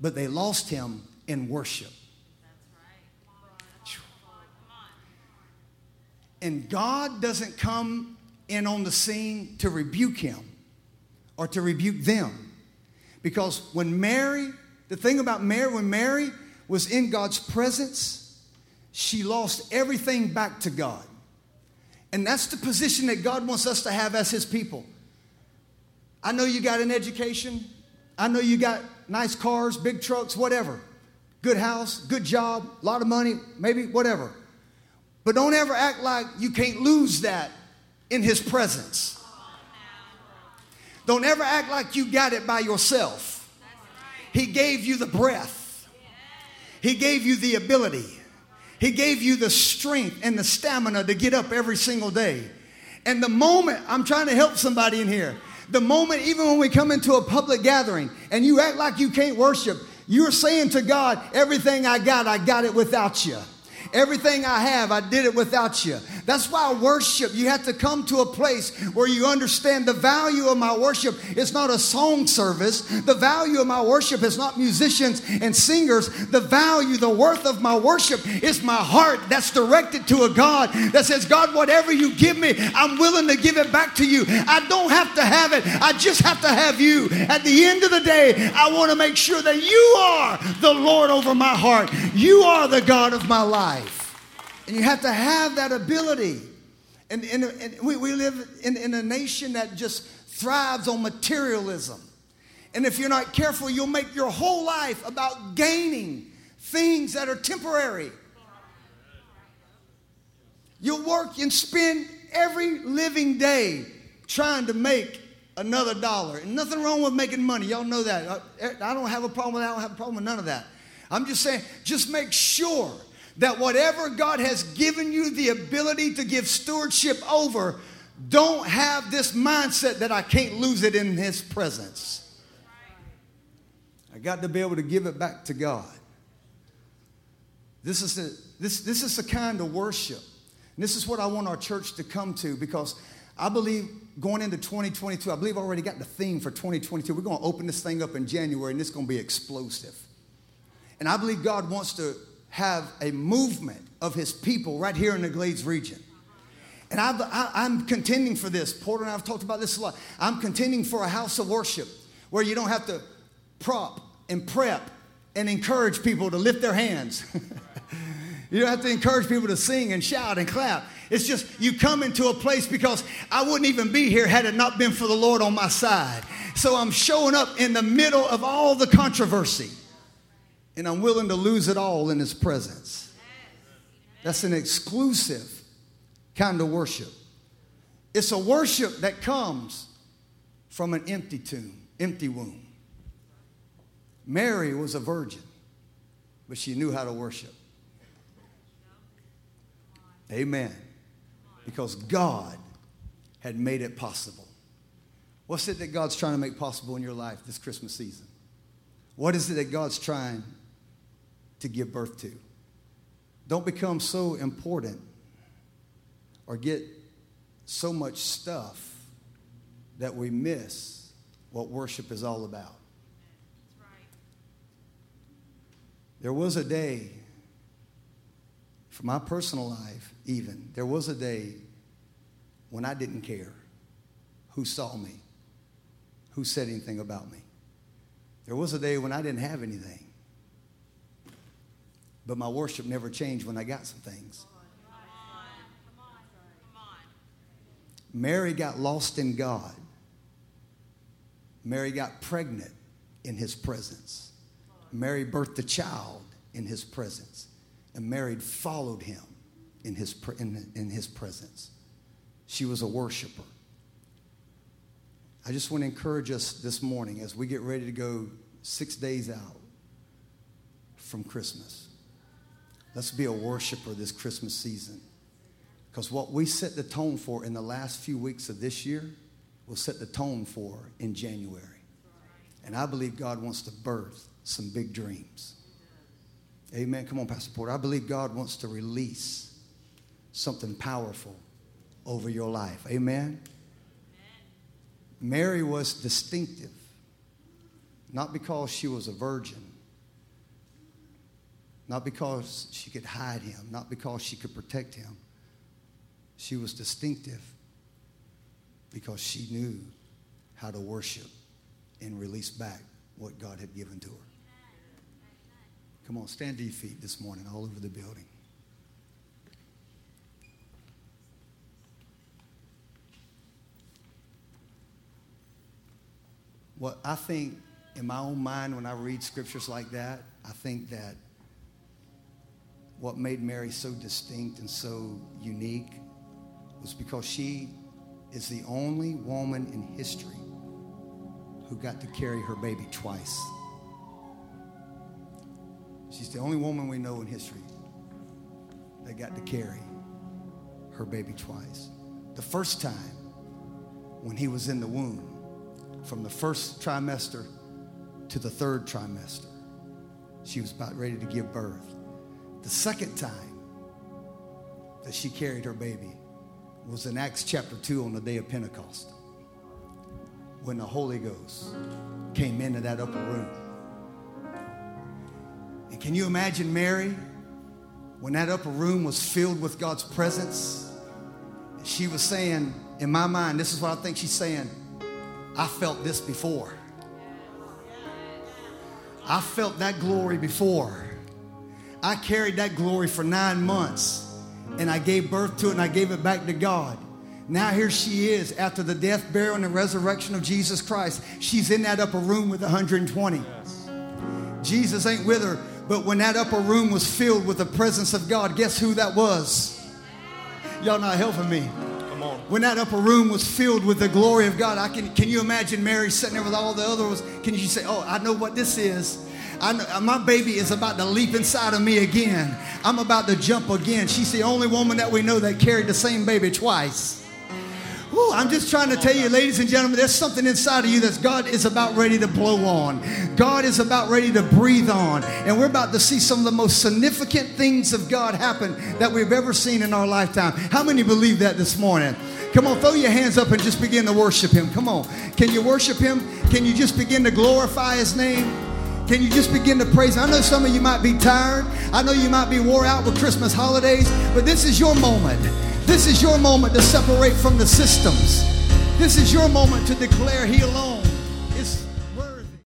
S1: But they lost him in worship. And God doesn't come in on the scene to rebuke him or to rebuke them. Because when Mary, the thing about Mary, when Mary was in God's presence, she lost everything back to God. And that's the position that God wants us to have as His people. I know you got an education. I know you got nice cars, big trucks, whatever. Good house, good job, a lot of money, maybe whatever. But don't ever act like you can't lose that in His presence. Don't ever act like you got it by yourself. He gave you the breath, He gave you the ability. He gave you the strength and the stamina to get up every single day. And the moment, I'm trying to help somebody in here, the moment, even when we come into a public gathering and you act like you can't worship, you're saying to God, everything I got, I got it without you. Everything I have, I did it without you. That's why worship, you have to come to a place where you understand the value of my worship It's not a song service. The value of my worship is not musicians and singers. The value, the worth of my worship is my heart that's directed to a God that says, God, whatever you give me, I'm willing to give it back to you. I don't have to have it, I just have to have you. At the end of the day, I want to make sure that you are the Lord over my heart. You are the God of my life. And you have to have that ability. And, and, and we, we live in, in a nation that just thrives on materialism. And if you're not careful, you'll make your whole life about gaining things that are temporary. You'll work and spend every living day trying to make another dollar. And nothing wrong with making money. Y'all know that. I, don't have a problem with that. I don't have a problem with none of that. I'm just saying, just make sure that whatever God has given you the ability to give stewardship over, don't have this mindset that I can't lose it in His presence. I got to be able to give it back to God. This is the, this, this is the kind of worship. And this is what I want our church to come to because I believe going into 2022, I believe I already got the theme for 2022. We're going to open this thing up in January and it's going to be explosive. And I believe God wants to have a movement of his people right here in the Glades region. And i am contending for this. Porter and I have talked about this a lot. I'm contending for a house of worship where you don't have to prop and prep and encourage people to lift their hands. you don't have to encourage people to sing and shout and clap. It's just you come into a place because I wouldn't even be here had it not been for the Lord on my side. So I'm showing up in the middle of all the controversy and I'm willing to lose it all in His presence. That's an exclusive kind of worship. It's a worship that comes from an empty tomb, empty womb. Mary was a virgin, but she knew how to worship. Amen. Because God had made it possible. What's it that God's trying to make possible in your life this Christmas season? What is it that God's trying to give birth to? Don't become so important or get so much stuff that we miss what worship is all about. There was a day, for my personal life, even, there was a day when I didn't care who saw me, who said anything about me. There was a day when I didn't have anything. But my worship never changed when I got some things. Mary got lost in God. Mary got pregnant in his presence. Mary birthed a child in his presence. And Mary followed him in his, in, in his presence. She was a worshiper. I just want to encourage us this morning as we get ready to go six days out from Christmas. Let's be a worshiper this Christmas season. Because what we set the tone for in the last few weeks of this year will set the tone for in January. And I believe God wants to birth some big dreams. Amen. Come on, Pastor Porter. I believe God wants to release something powerful over your life. Amen. Mary was distinctive, not because she was a virgin, not because she could hide him, not because she could protect him. She was distinctive because she knew how to worship and release back what God had given to her. Come on, stand to your feet this morning, all over the building. What I think in my own mind when I read scriptures like that, I think that what made Mary so distinct and so unique was because she is the only woman in history who got to carry her baby twice. She's the only woman we know in history that got to carry her baby twice. The first time when he was in the womb, from the first trimester to the third trimester, she was about ready to give birth. The second time that she carried her baby was in Acts chapter 2 on the day of Pentecost when the Holy Ghost came into that upper room. And can you imagine Mary when that upper room was filled with God's presence? She was saying, in my mind, this is what I think she's saying I felt this before. I felt that glory before. I carried that glory for nine months and I gave birth to it and I gave it back to God. Now here she is after the death, burial, and the resurrection of Jesus Christ. She's in that upper room with 120. Yes. Jesus ain't with her, but when that upper room was filled with the presence of God, guess who that was? Y'all not helping me. Come on. When that upper room was filled with the glory of God, I can can you imagine Mary sitting there with all the others? Can you say, "Oh, I know what this is"? I, uh, my baby is about to leap inside of me again. I'm about to jump again. She's the only woman that we know that carried the same baby twice. Ooh, I'm just trying to tell you, ladies and gentlemen, there's something inside of you that God is about ready to blow on. God is about ready to breathe on. And we're about to see some of the most significant things of God happen that we've ever seen in our lifetime. How many believe that this morning? Come on, throw your hands up and just begin to worship Him. Come on. Can you worship Him? Can you just begin to glorify His name? Can you just begin to praise? I know some of you might be tired. I know you might be wore out with Christmas holidays, but this is your moment. This is your moment to separate from the systems. This is your moment to declare He alone